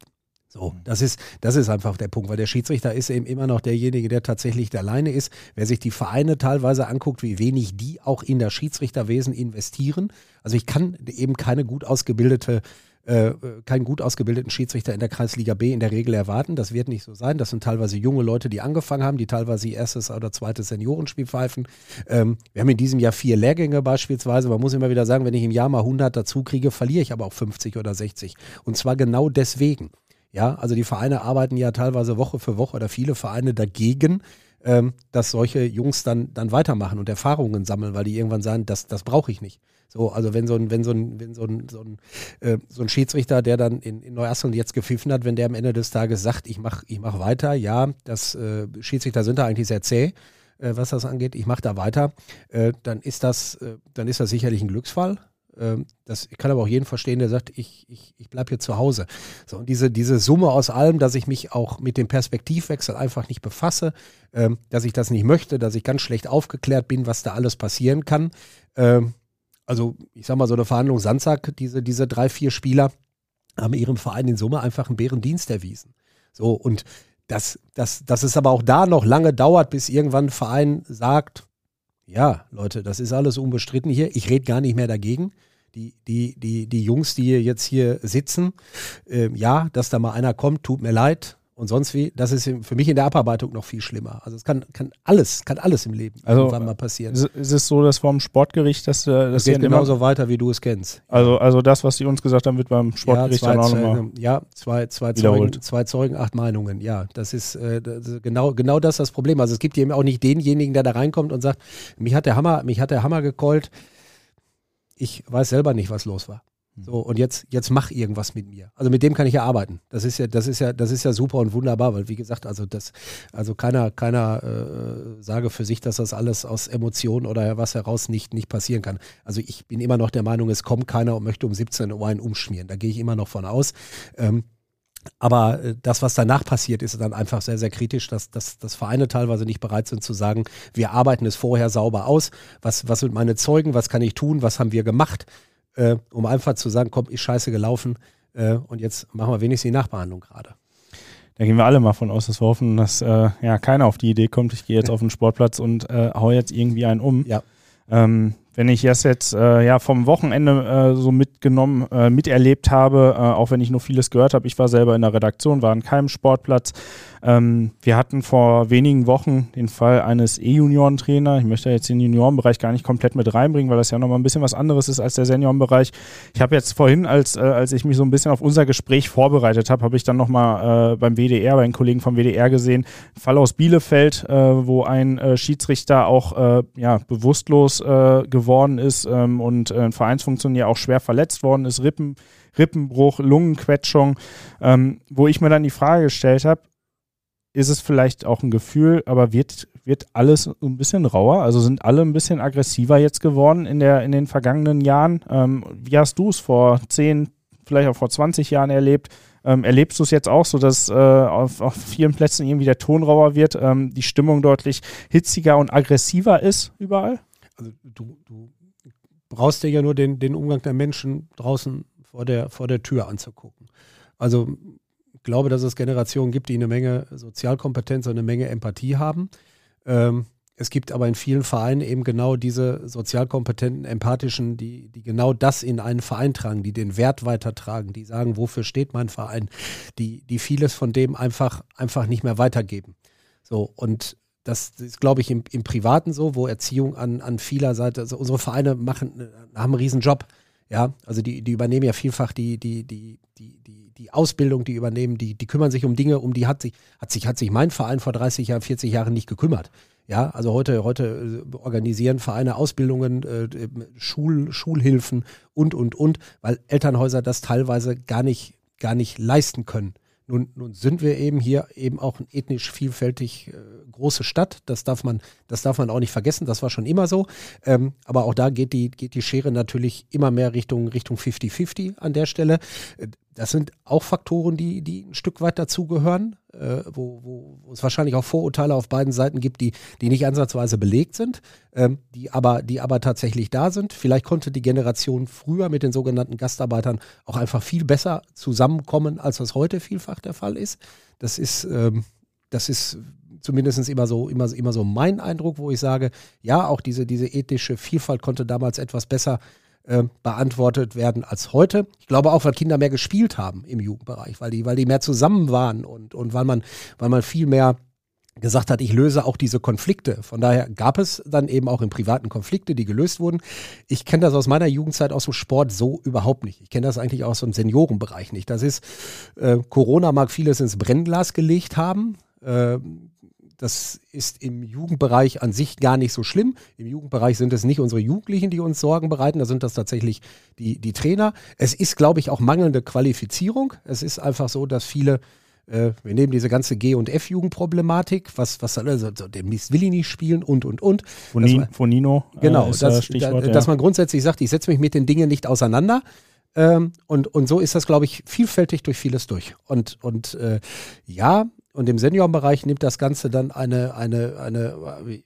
So, das ist, das ist einfach der Punkt, weil der Schiedsrichter ist eben immer noch derjenige, der tatsächlich der Alleine ist. Wer sich die Vereine teilweise anguckt, wie wenig die auch in das Schiedsrichterwesen investieren. Also ich kann eben keine gut ausgebildete äh, keinen gut ausgebildeten Schiedsrichter in der Kreisliga B in der Regel erwarten. Das wird nicht so sein. Das sind teilweise junge Leute, die angefangen haben, die teilweise erstes oder zweites Seniorenspiel pfeifen. Ähm, wir haben in diesem Jahr vier Lehrgänge beispielsweise. Man muss immer wieder sagen, wenn ich im Jahr mal 100 dazu kriege, verliere ich aber auch 50 oder 60. Und zwar genau deswegen. Ja, also die Vereine arbeiten ja teilweise Woche für Woche oder viele Vereine dagegen, ähm, dass solche Jungs dann, dann weitermachen und Erfahrungen sammeln, weil die irgendwann sagen, das, das brauche ich nicht. So, also wenn so ein, wenn so ein, wenn so ein, so ein, äh, so ein Schiedsrichter, der dann in, in Neuasseln jetzt gepfiffen hat, wenn der am Ende des Tages sagt, ich mach, ich mach weiter, ja, das äh, Schiedsrichter sind da eigentlich sehr zäh, äh, was das angeht, ich mache da weiter, äh, dann ist das, äh, dann ist das sicherlich ein Glücksfall. Ähm, das, ich kann aber auch jeden verstehen, der sagt, ich, ich, ich bleibe hier zu Hause. So, und diese, diese Summe aus allem, dass ich mich auch mit dem Perspektivwechsel einfach nicht befasse, ähm, dass ich das nicht möchte, dass ich ganz schlecht aufgeklärt bin, was da alles passieren kann. Ähm, also, ich sag mal, so eine Verhandlung Sandsack, diese, diese drei, vier Spieler haben ihrem Verein in Summe einfach einen Bärendienst erwiesen. So, und dass, dass, dass es aber auch da noch lange dauert, bis irgendwann ein Verein sagt, ja, Leute, das ist alles unbestritten hier. Ich rede gar nicht mehr dagegen. die, die, die, die Jungs, die jetzt hier sitzen, äh, ja, dass da mal einer kommt, tut mir leid, und sonst wie, das ist für mich in der Abarbeitung noch viel schlimmer. Also es kann, kann alles, kann alles im Leben also, irgendwann mal passieren. Ist, ist es so, dass vom Sportgericht, dass äh, das geht genauso weiter, wie du es kennst. Also, also das, was sie uns gesagt haben, wird beim Sportgericht ja, zwei, dann auch nochmal Ja, zwei, zwei, Zeugen, zwei Zeugen, acht Meinungen. Ja, das ist, äh, das genau, genau das das Problem. Also es gibt eben auch nicht denjenigen, der da reinkommt und sagt, mich hat der Hammer, mich hat der Hammer gekeult. Ich weiß selber nicht, was los war. Hm. So, und jetzt, jetzt mach irgendwas mit mir. Also mit dem kann ich ja arbeiten. Das ist ja, das ist ja, das ist ja super und wunderbar, weil wie gesagt, also das, also keiner, keiner äh, sage für sich, dass das alles aus Emotionen oder was heraus nicht, nicht passieren kann. Also ich bin immer noch der Meinung, es kommt keiner und möchte um 17 Uhr einen umschmieren. Da gehe ich immer noch von aus. Ähm, aber äh, das, was danach passiert, ist dann einfach sehr, sehr kritisch, dass, dass, dass Vereine teilweise nicht bereit sind zu sagen, wir arbeiten es vorher sauber aus. Was, was sind meine Zeugen? Was kann ich tun? Was haben wir gemacht? Äh, um einfach zu sagen, komm, ist scheiße gelaufen äh, und jetzt machen wir wenigstens die Nachbehandlung gerade. Da gehen wir alle mal von aus, dass wir hoffen, dass äh, ja keiner auf die Idee kommt, ich gehe jetzt auf den Sportplatz und äh, hau jetzt irgendwie einen um. Ja. Ähm, wenn ich das jetzt äh, ja vom Wochenende äh, so mitgenommen, äh, miterlebt habe, äh, auch wenn ich nur vieles gehört habe, ich war selber in der Redaktion, war an keinem Sportplatz, ähm, wir hatten vor wenigen Wochen den Fall eines E-Junioren-Trainer. Ich möchte jetzt den Juniorenbereich gar nicht komplett mit reinbringen, weil das ja nochmal ein bisschen was anderes ist als der Seniorenbereich. Ich habe jetzt vorhin, als, äh, als ich mich so ein bisschen auf unser Gespräch vorbereitet habe, habe ich dann nochmal äh, beim WDR, bei den Kollegen vom WDR gesehen, Fall aus Bielefeld, äh, wo ein Schiedsrichter auch ja, bewusstlos äh, geworden ist ähm, und äh, ein Vereinsfunktionär auch schwer verletzt worden ist, Rippen, Rippenbruch, Lungenquetschung, ähm, wo ich mir dann die Frage gestellt habe, ist es vielleicht auch ein Gefühl, aber wird, wird alles ein bisschen rauer? Also sind alle ein bisschen aggressiver jetzt geworden in, der, in den vergangenen Jahren? Ähm, wie hast du es vor 10, vielleicht auch vor 20 Jahren erlebt? Ähm, erlebst du es jetzt auch so, dass äh, auf, auf vielen Plätzen irgendwie der Ton rauer wird, ähm, die Stimmung deutlich hitziger und aggressiver ist überall? Also du, du brauchst dir ja nur den, den Umgang der Menschen draußen vor der, vor der Tür anzugucken. Also glaube, dass es Generationen gibt, die eine Menge Sozialkompetenz und eine Menge Empathie haben. Ähm, es gibt aber in vielen Vereinen eben genau diese sozialkompetenten, empathischen, die, die genau das in einen Verein tragen, die den Wert weitertragen, die sagen, wofür steht mein Verein, die, die vieles von dem einfach, einfach nicht mehr weitergeben. So, und das ist, glaube ich, im, im Privaten so, wo Erziehung an, an vieler Seite, also unsere Vereine machen, haben einen riesen Job. Ja, also die, die übernehmen ja vielfach die, die, die, die, die die Ausbildung, die übernehmen, die, die kümmern sich um Dinge, um die hat sich, hat sich, hat sich mein Verein vor 30 Jahren, 40 Jahren nicht gekümmert. Ja, also heute, heute äh, organisieren Vereine Ausbildungen, äh, Schul, Schulhilfen und, und, und, weil Elternhäuser das teilweise gar nicht, gar nicht leisten können. Nun, nun sind wir eben hier eben auch eine ethnisch vielfältig äh, große Stadt. Das darf man, das darf man auch nicht vergessen. Das war schon immer so. Ähm, aber auch da geht die, geht die Schere natürlich immer mehr Richtung, Richtung 50-50 an der Stelle. Äh, das sind auch Faktoren, die, die ein Stück weit dazugehören, äh, wo, wo, wo es wahrscheinlich auch Vorurteile auf beiden Seiten gibt, die, die nicht ansatzweise belegt sind, ähm, die, aber, die aber tatsächlich da sind. Vielleicht konnte die Generation früher mit den sogenannten Gastarbeitern auch einfach viel besser zusammenkommen, als das heute vielfach der Fall ist. Das ist, ähm, das ist zumindest immer so, immer, immer so mein Eindruck, wo ich sage, ja, auch diese, diese ethische Vielfalt konnte damals etwas besser äh, beantwortet werden als heute. Ich glaube auch, weil Kinder mehr gespielt haben im Jugendbereich, weil die, weil die mehr zusammen waren und, und weil man, weil man viel mehr gesagt hat, ich löse auch diese Konflikte. Von daher gab es dann eben auch im privaten Konflikte, die gelöst wurden. Ich kenne das aus meiner Jugendzeit aus dem Sport so überhaupt nicht. Ich kenne das eigentlich aus dem Seniorenbereich nicht. Das ist, äh, Corona mag vieles ins Brennglas gelegt haben. Äh, das ist im Jugendbereich an sich gar nicht so schlimm. Im Jugendbereich sind es nicht unsere Jugendlichen, die uns Sorgen bereiten, da sind das tatsächlich die, die Trainer. Es ist, glaube ich, auch mangelnde Qualifizierung. Es ist einfach so, dass viele äh, wir nehmen diese ganze G- und F-Jugendproblematik, was, was also, der Mist will ich nicht spielen und, und, und. Fonino. Genau, äh, das, Stichwort, da, dass man grundsätzlich sagt, ich setze mich mit den Dingen nicht auseinander. Ähm, und, und so ist das, glaube ich, vielfältig durch vieles durch. Und, und äh, ja, und im Seniorenbereich nimmt das Ganze dann eine, eine, eine,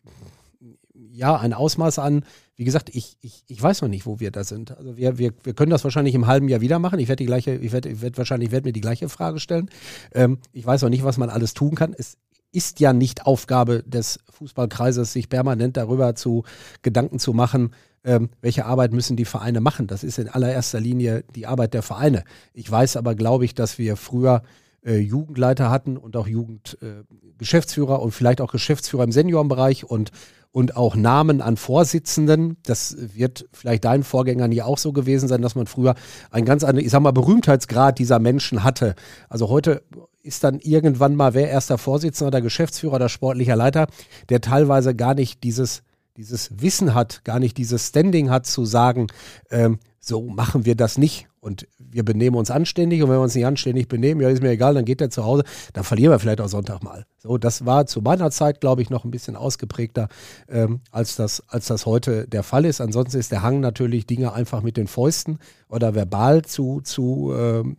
ja, ein Ausmaß an. Wie gesagt, ich, ich, ich weiß noch nicht, wo wir da sind. Also wir, wir, wir können das wahrscheinlich im halben Jahr wieder machen. Ich werde die gleiche, ich werde, ich werde wahrscheinlich, werde mir die gleiche Frage stellen. Ähm, ich weiß noch nicht, was man alles tun kann. Es ist ja nicht Aufgabe des Fußballkreises, sich permanent darüber zu Gedanken zu machen, ähm, welche Arbeit müssen die Vereine machen. Das ist in allererster Linie die Arbeit der Vereine. Ich weiß aber, glaube ich, dass wir früher äh, Jugendleiter hatten und auch Jugendgeschäftsführer äh, und vielleicht auch Geschäftsführer im Seniorenbereich und und auch Namen an Vorsitzenden. Das wird vielleicht deinen Vorgängern hier auch so gewesen sein, dass man früher einen ganz anderen, ich sag mal, Berühmtheitsgrad dieser Menschen hatte. Also heute ist dann irgendwann mal wer erster Vorsitzender oder Geschäftsführer oder sportlicher Leiter, der teilweise gar nicht dieses, dieses Wissen hat, gar nicht dieses Standing hat zu sagen, ähm, so machen wir das nicht und wir benehmen uns anständig und wenn wir uns nicht anständig benehmen, ja, ist mir egal, dann geht er zu Hause, dann verlieren wir vielleicht auch Sonntag mal. So, das war zu meiner Zeit, glaube ich, noch ein bisschen ausgeprägter, ähm, als, das, als das heute der Fall ist. Ansonsten ist der Hang natürlich, Dinge einfach mit den Fäusten oder verbal zu, zu, ähm,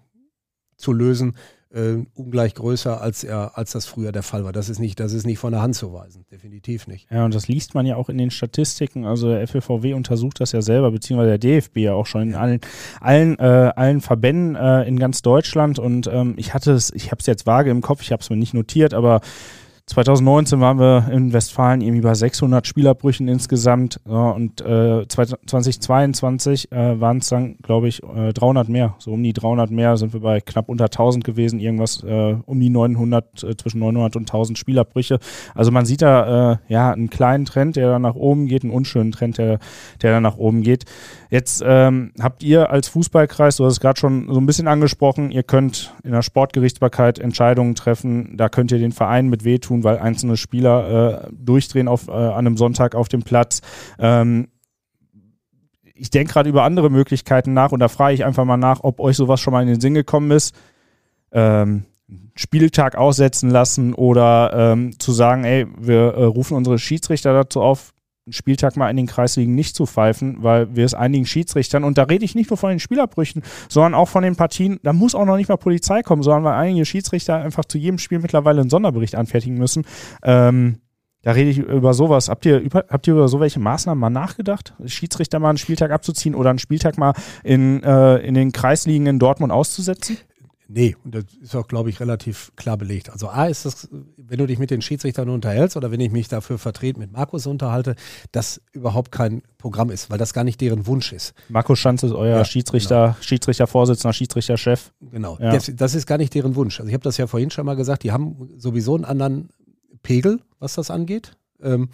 zu lösen äh, ungleich größer, als er, als das früher der Fall war. Das ist nicht, das ist nicht von der Hand zu weisen, definitiv nicht. Ja, und das liest man ja auch in den Statistiken. Also der FLVW untersucht das ja selber, beziehungsweise der DFB ja auch schon in allen, allen, äh, allen Verbänden äh, in ganz Deutschland. Und ähm, ich hatte es, ich habe es jetzt vage im Kopf, ich habe es mir nicht notiert, aber 2019 waren wir in Westfalen irgendwie bei 600 Spielerbrüchen insgesamt ja, und äh, 2022 äh, waren es dann, glaube ich, äh, 300 mehr. So um die 300 mehr sind wir bei knapp unter 1000 gewesen, irgendwas äh, um die 900, äh, zwischen 900 und 1000 Spielerbrüche. Also man sieht da äh, ja einen kleinen Trend, der da nach oben geht, einen unschönen Trend, der, der da nach oben geht. Jetzt ähm, habt ihr als Fußballkreis, du hast es gerade schon so ein bisschen angesprochen, ihr könnt in der Sportgerichtsbarkeit Entscheidungen treffen, da könnt ihr den Verein mit wehtun tun, weil einzelne Spieler äh, durchdrehen auf, äh, an einem Sonntag auf dem Platz. Ähm, ich denke gerade über andere Möglichkeiten nach und da frage ich einfach mal nach, ob euch sowas schon mal in den Sinn gekommen ist. Ähm, Spieltag aussetzen lassen oder ähm, zu sagen, ey, wir äh, rufen unsere Schiedsrichter dazu auf, Spieltag mal in den Kreisligen nicht zu pfeifen, weil wir es einigen Schiedsrichtern, und da rede ich nicht nur von den Spielerbrüchen, sondern auch von den Partien, da muss auch noch nicht mal Polizei kommen, sondern weil einige Schiedsrichter einfach zu jedem Spiel mittlerweile einen Sonderbericht anfertigen müssen. Ähm, da rede ich über sowas. Habt ihr, über, habt ihr über so welche Maßnahmen mal nachgedacht? Schiedsrichter mal einen Spieltag abzuziehen oder einen Spieltag mal in, äh, in den Kreisligen in Dortmund auszusetzen? Nee, und das ist auch, glaube ich, relativ klar belegt. Also A ist das, wenn du dich mit den Schiedsrichtern unterhältst oder wenn ich mich dafür vertreten mit Markus unterhalte, das überhaupt kein Programm ist, weil das gar nicht deren Wunsch ist. Markus Schanz ist euer ja, Schiedsrichter, genau. Schiedsrichtervorsitzender, Schiedsrichterchef. Genau, ja. das, das, ist gar nicht deren Wunsch. Also ich habe das ja vorhin schon mal gesagt, die haben sowieso einen anderen Pegel, was das angeht. Ähm,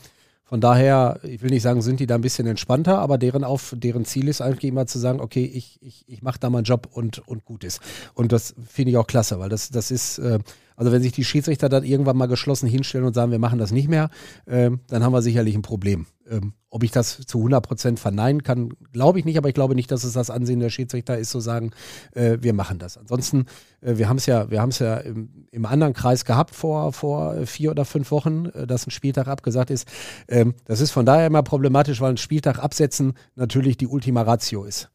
von daher, ich will nicht sagen, sind die da ein bisschen entspannter, aber deren, auf, deren Ziel ist eigentlich immer zu sagen, okay, ich, ich, ich mache da meinen Job und, und gut ist. Und das finde ich auch klasse, weil das, das ist, äh, also wenn sich die Schiedsrichter dann irgendwann mal geschlossen hinstellen und sagen, wir machen das nicht mehr, äh, dann haben wir sicherlich ein Problem. Ähm, ob ich das zu 100 Prozent verneinen kann, glaube ich nicht, aber ich glaube nicht, dass es das Ansehen der Schiedsrichter ist, zu sagen, äh, wir machen das. Ansonsten, äh, wir haben es ja, wir haben es ja im, im, anderen Kreis gehabt vor, vor vier oder fünf Wochen, äh, dass ein Spieltag abgesagt ist. Ähm, das ist von daher immer problematisch, weil ein Spieltag absetzen natürlich die Ultima Ratio ist.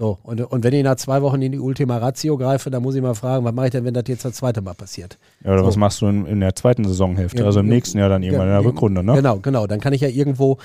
So, und, und wenn ich nach zwei Wochen in die Ultima Ratio greife, dann muss ich mal fragen, was mache ich denn, wenn das jetzt das zweite Mal passiert? Ja, oder so. was machst du in, in, der zweiten Saisonhälfte, ja, also im ja, nächsten Jahr dann irgendwann in der Rückrunde, ne? Genau, genau. Dann kann ich ja irgendwo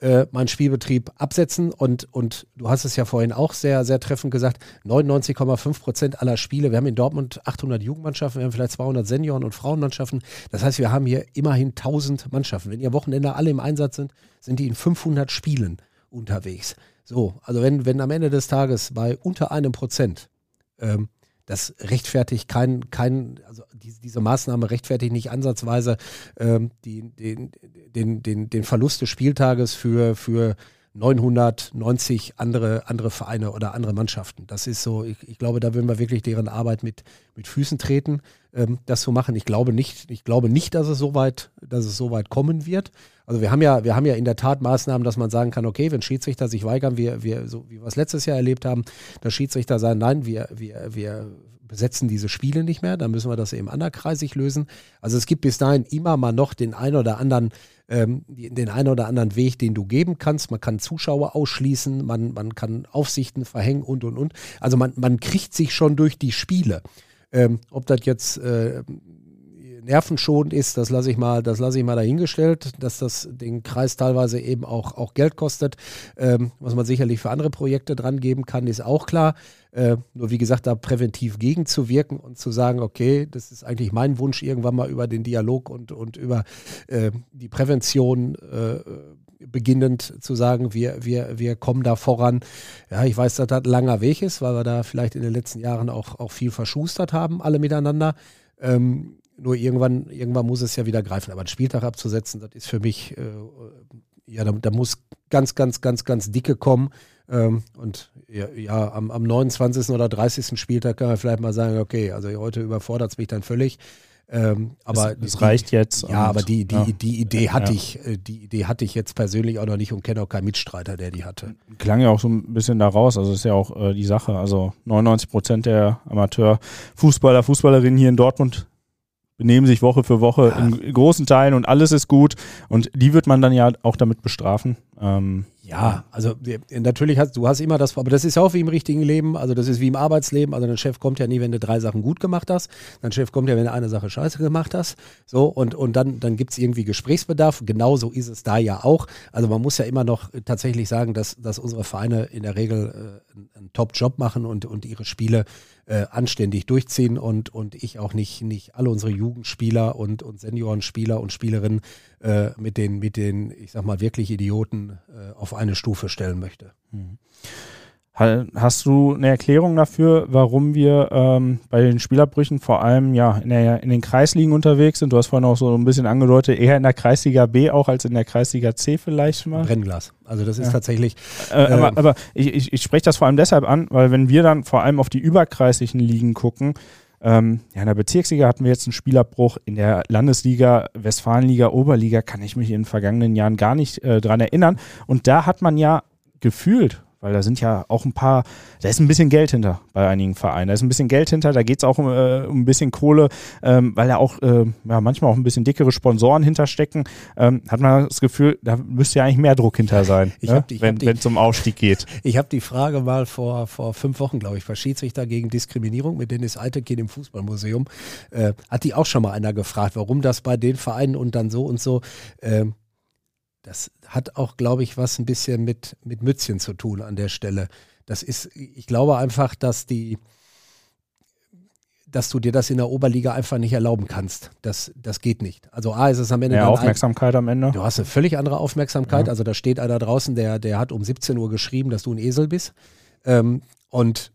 äh, meinen Spielbetrieb absetzen und, und du hast es ja vorhin auch sehr, sehr treffend gesagt, 99,5 Prozent aller Spiele, wir haben in Dortmund 800 Jugendmannschaften, wir haben vielleicht 200 Senioren- und Frauenmannschaften. Das heißt, wir haben hier immerhin 1000 Mannschaften. Wenn ihr Wochenende alle im Einsatz sind, sind die in 500 Spielen unterwegs. So, also wenn, wenn am Ende des Tages bei unter einem Prozent ähm, das rechtfertigt kein, kein also die, diese Maßnahme rechtfertigt nicht ansatzweise ähm, die, den, den, den, den Verlust des Spieltages für, für 990 andere, andere Vereine oder andere Mannschaften. Das ist so, ich, ich glaube, da würden wir wirklich deren Arbeit mit, mit Füßen treten, ähm, das zu machen. Ich glaube nicht, ich glaube nicht, dass es so weit, dass es so weit kommen wird. Also wir haben ja, wir haben ja in der Tat Maßnahmen, dass man sagen kann, okay, wenn Schiedsrichter sich weigern, wir, wir, so wie wir es letztes Jahr erlebt haben, dass Schiedsrichter sagen, nein, wir, wir, wir besetzen diese Spiele nicht mehr, dann müssen wir das eben anderkreisig lösen. Also es gibt bis dahin immer mal noch den einen oder anderen, ähm, den einen oder anderen Weg, den du geben kannst. Man kann Zuschauer ausschließen, man, man kann Aufsichten verhängen und und und. Also man, man kriegt sich schon durch die Spiele. Ähm, ob das jetzt äh, nervenschonend ist, das lasse ich mal, ich mal dahingestellt, dass das den Kreis teilweise eben auch, auch Geld kostet, ähm, was man sicherlich für andere Projekte dran geben kann, ist auch klar. Äh, nur wie gesagt, da präventiv gegenzuwirken und zu sagen, okay, das ist eigentlich mein Wunsch, irgendwann mal über den Dialog und, und über äh, die Prävention äh, beginnend zu sagen, wir, wir, wir kommen da voran. Ja, ich weiß, dass das ein langer Weg ist, weil wir da vielleicht in den letzten Jahren auch, auch viel verschustert haben, alle miteinander. Ähm, nur irgendwann, irgendwann muss es ja wieder greifen. Aber einen Spieltag abzusetzen, das ist für mich, äh, ja, da, da, muss ganz, ganz, ganz, ganz dicke kommen. Ähm, und ja, ja am, am 29. oder 30. Spieltag kann man vielleicht mal sagen, okay, also heute überfordert es mich dann völlig. Ähm, aber es, reicht jetzt. Ja, aber die, die, ja. die Idee hatte ja. ich, äh, die Idee hatte ich jetzt persönlich auch noch nicht und kenne auch keinen Mitstreiter, der die hatte. Klang ja auch so ein bisschen daraus, also ist ja auch äh, die Sache. Also 99 Prozent der Amateurfußballer, Fußballerinnen hier in Dortmund benehmen sich Woche für Woche ja. in großen Teilen und alles ist gut. Und die wird man dann ja auch damit bestrafen. Ähm, ja, also natürlich hast du hast immer das, aber das ist auch wie im richtigen Leben, also das ist wie im Arbeitsleben. Also dein Chef kommt ja nie, wenn du drei Sachen gut gemacht hast. Dein Chef kommt ja, wenn du eine Sache scheiße gemacht hast. So, und, und dann, dann gibt es irgendwie Gesprächsbedarf. Genauso ist es da ja auch. Also man muss ja immer noch tatsächlich sagen, dass, dass unsere Vereine in der Regel äh, einen Top-Job machen und, und ihre Spiele äh, anständig durchziehen und, und ich auch nicht, nicht alle unsere Jugendspieler und, und Seniorenspieler und Spielerinnen äh, mit, den, mit den, ich sag mal, wirklich Idioten äh, auf eine Stufe stellen möchte. Mhm. Hast du eine Erklärung dafür, warum wir ähm, bei den Spielerbrüchen vor allem ja in, der, in den Kreisligen unterwegs sind? Du hast vorhin auch so ein bisschen angedeutet, eher in der Kreisliga B auch als in der Kreisliga C vielleicht mal. Brennglas. Also das ist ja. tatsächlich. Äh, aber, ähm, aber ich, ich, ich spreche das vor allem deshalb an, weil wenn wir dann vor allem auf die überkreislichen Ligen gucken, ähm, ja, in der Bezirksliga hatten wir jetzt einen Spielerbruch. In der Landesliga, Westfalenliga, Oberliga kann ich mich in den vergangenen Jahren gar nicht äh, dran erinnern. Und da hat man ja gefühlt weil da sind ja auch ein paar, da ist ein bisschen Geld hinter bei einigen Vereinen. Da ist ein bisschen Geld hinter, da geht es auch um, äh, um, ein bisschen Kohle, ähm, weil da auch äh, ja, manchmal auch ein bisschen dickere Sponsoren hinterstecken. Ähm, hat man das Gefühl, da müsste ja eigentlich mehr Druck hinter sein, ne? die, wenn es um Aufstieg geht. Ich habe die Frage mal vor, vor fünf Wochen, glaube ich, bei Schiedsrichter gegen Diskriminierung mit Dennis Eitekin im Fußballmuseum, äh, hat die auch schon mal einer gefragt, warum das bei den Vereinen und dann so und so. Ähm, das hat auch, glaube ich, was ein bisschen mit, mit Mützchen zu tun an der Stelle. Das ist, ich glaube einfach, dass die, dass du dir das in der Oberliga einfach nicht erlauben kannst. Das, das geht nicht. Also A ist es am Ende. Ja, Aufmerksamkeit ein, am Ende. Du hast eine völlig andere Aufmerksamkeit. Ja. Also da steht einer draußen, der, der hat um 17 Uhr geschrieben, dass du ein Esel bist. Ähm, und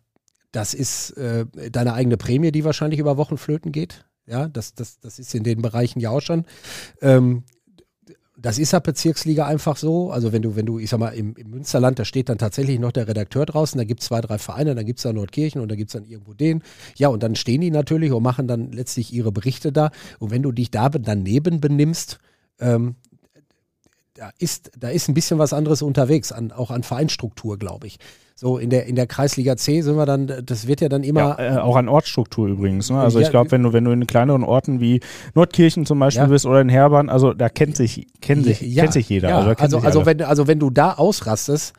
das ist äh, deine eigene Prämie, die wahrscheinlich über Wochen flöten geht. Ja, das, das, das ist in den Bereichen ja auch schon. Ähm, das ist ja Bezirksliga einfach so. Also wenn du, wenn du, ich sag mal, im, im Münsterland, da steht dann tatsächlich noch der Redakteur draußen, da gibt es zwei, drei Vereine, dann gibt es da Nordkirchen und da gibt es dann irgendwo den. Ja, und dann stehen die natürlich und machen dann letztlich ihre Berichte da. Und wenn du dich da daneben benimmst, ähm, da ist, da ist ein bisschen was anderes unterwegs, an, auch an Vereinsstruktur, glaube ich. So in der in der Kreisliga C sind wir dann, das wird ja dann immer. Ja, äh, auch an Ortsstruktur übrigens. Ne? Also ja, ich glaube, wenn du, wenn du in kleineren Orten wie Nordkirchen zum Beispiel ja. bist oder in Herbern, also da kennt sich, kennt sich, kennt sich jeder. also, also, also wenn, also wenn du da ausrastest,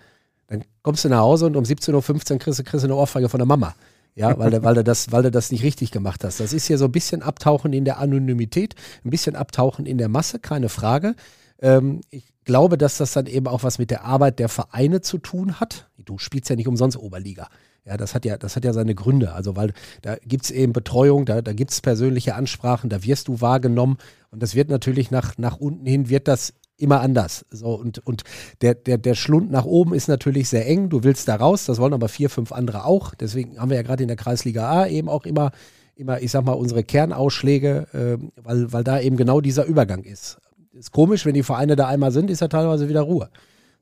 dann kommst du nach Hause und um 17.15 Uhr kriegst du, kriegst du eine Ohrfeige von der Mama. Ja, weil du, weil, du das, weil du das nicht richtig gemacht hast. Das ist ja so ein bisschen Abtauchen in der Anonymität, ein bisschen Abtauchen in der Masse, keine Frage. Ähm, ich glaube, dass das dann eben auch was mit der Arbeit der Vereine zu tun hat. Du spielst ja nicht umsonst Oberliga. Ja, das hat ja, das hat ja seine Gründe. Also, weil da gibt es eben Betreuung, da, da gibt es persönliche Ansprachen, da wirst du wahrgenommen. Und das wird natürlich nach, nach unten hin, wird das immer anders. So, und, und der, der, der Schlund nach oben ist natürlich sehr eng. Du willst da raus, das wollen aber vier, fünf andere auch. Deswegen haben wir ja gerade in der Kreisliga A eben auch immer, immer, ich sag mal, unsere Kernausschläge, äh, weil, weil da eben genau dieser Übergang ist ist komisch, wenn die Vereine da einmal sind, ist ja teilweise wieder Ruhe.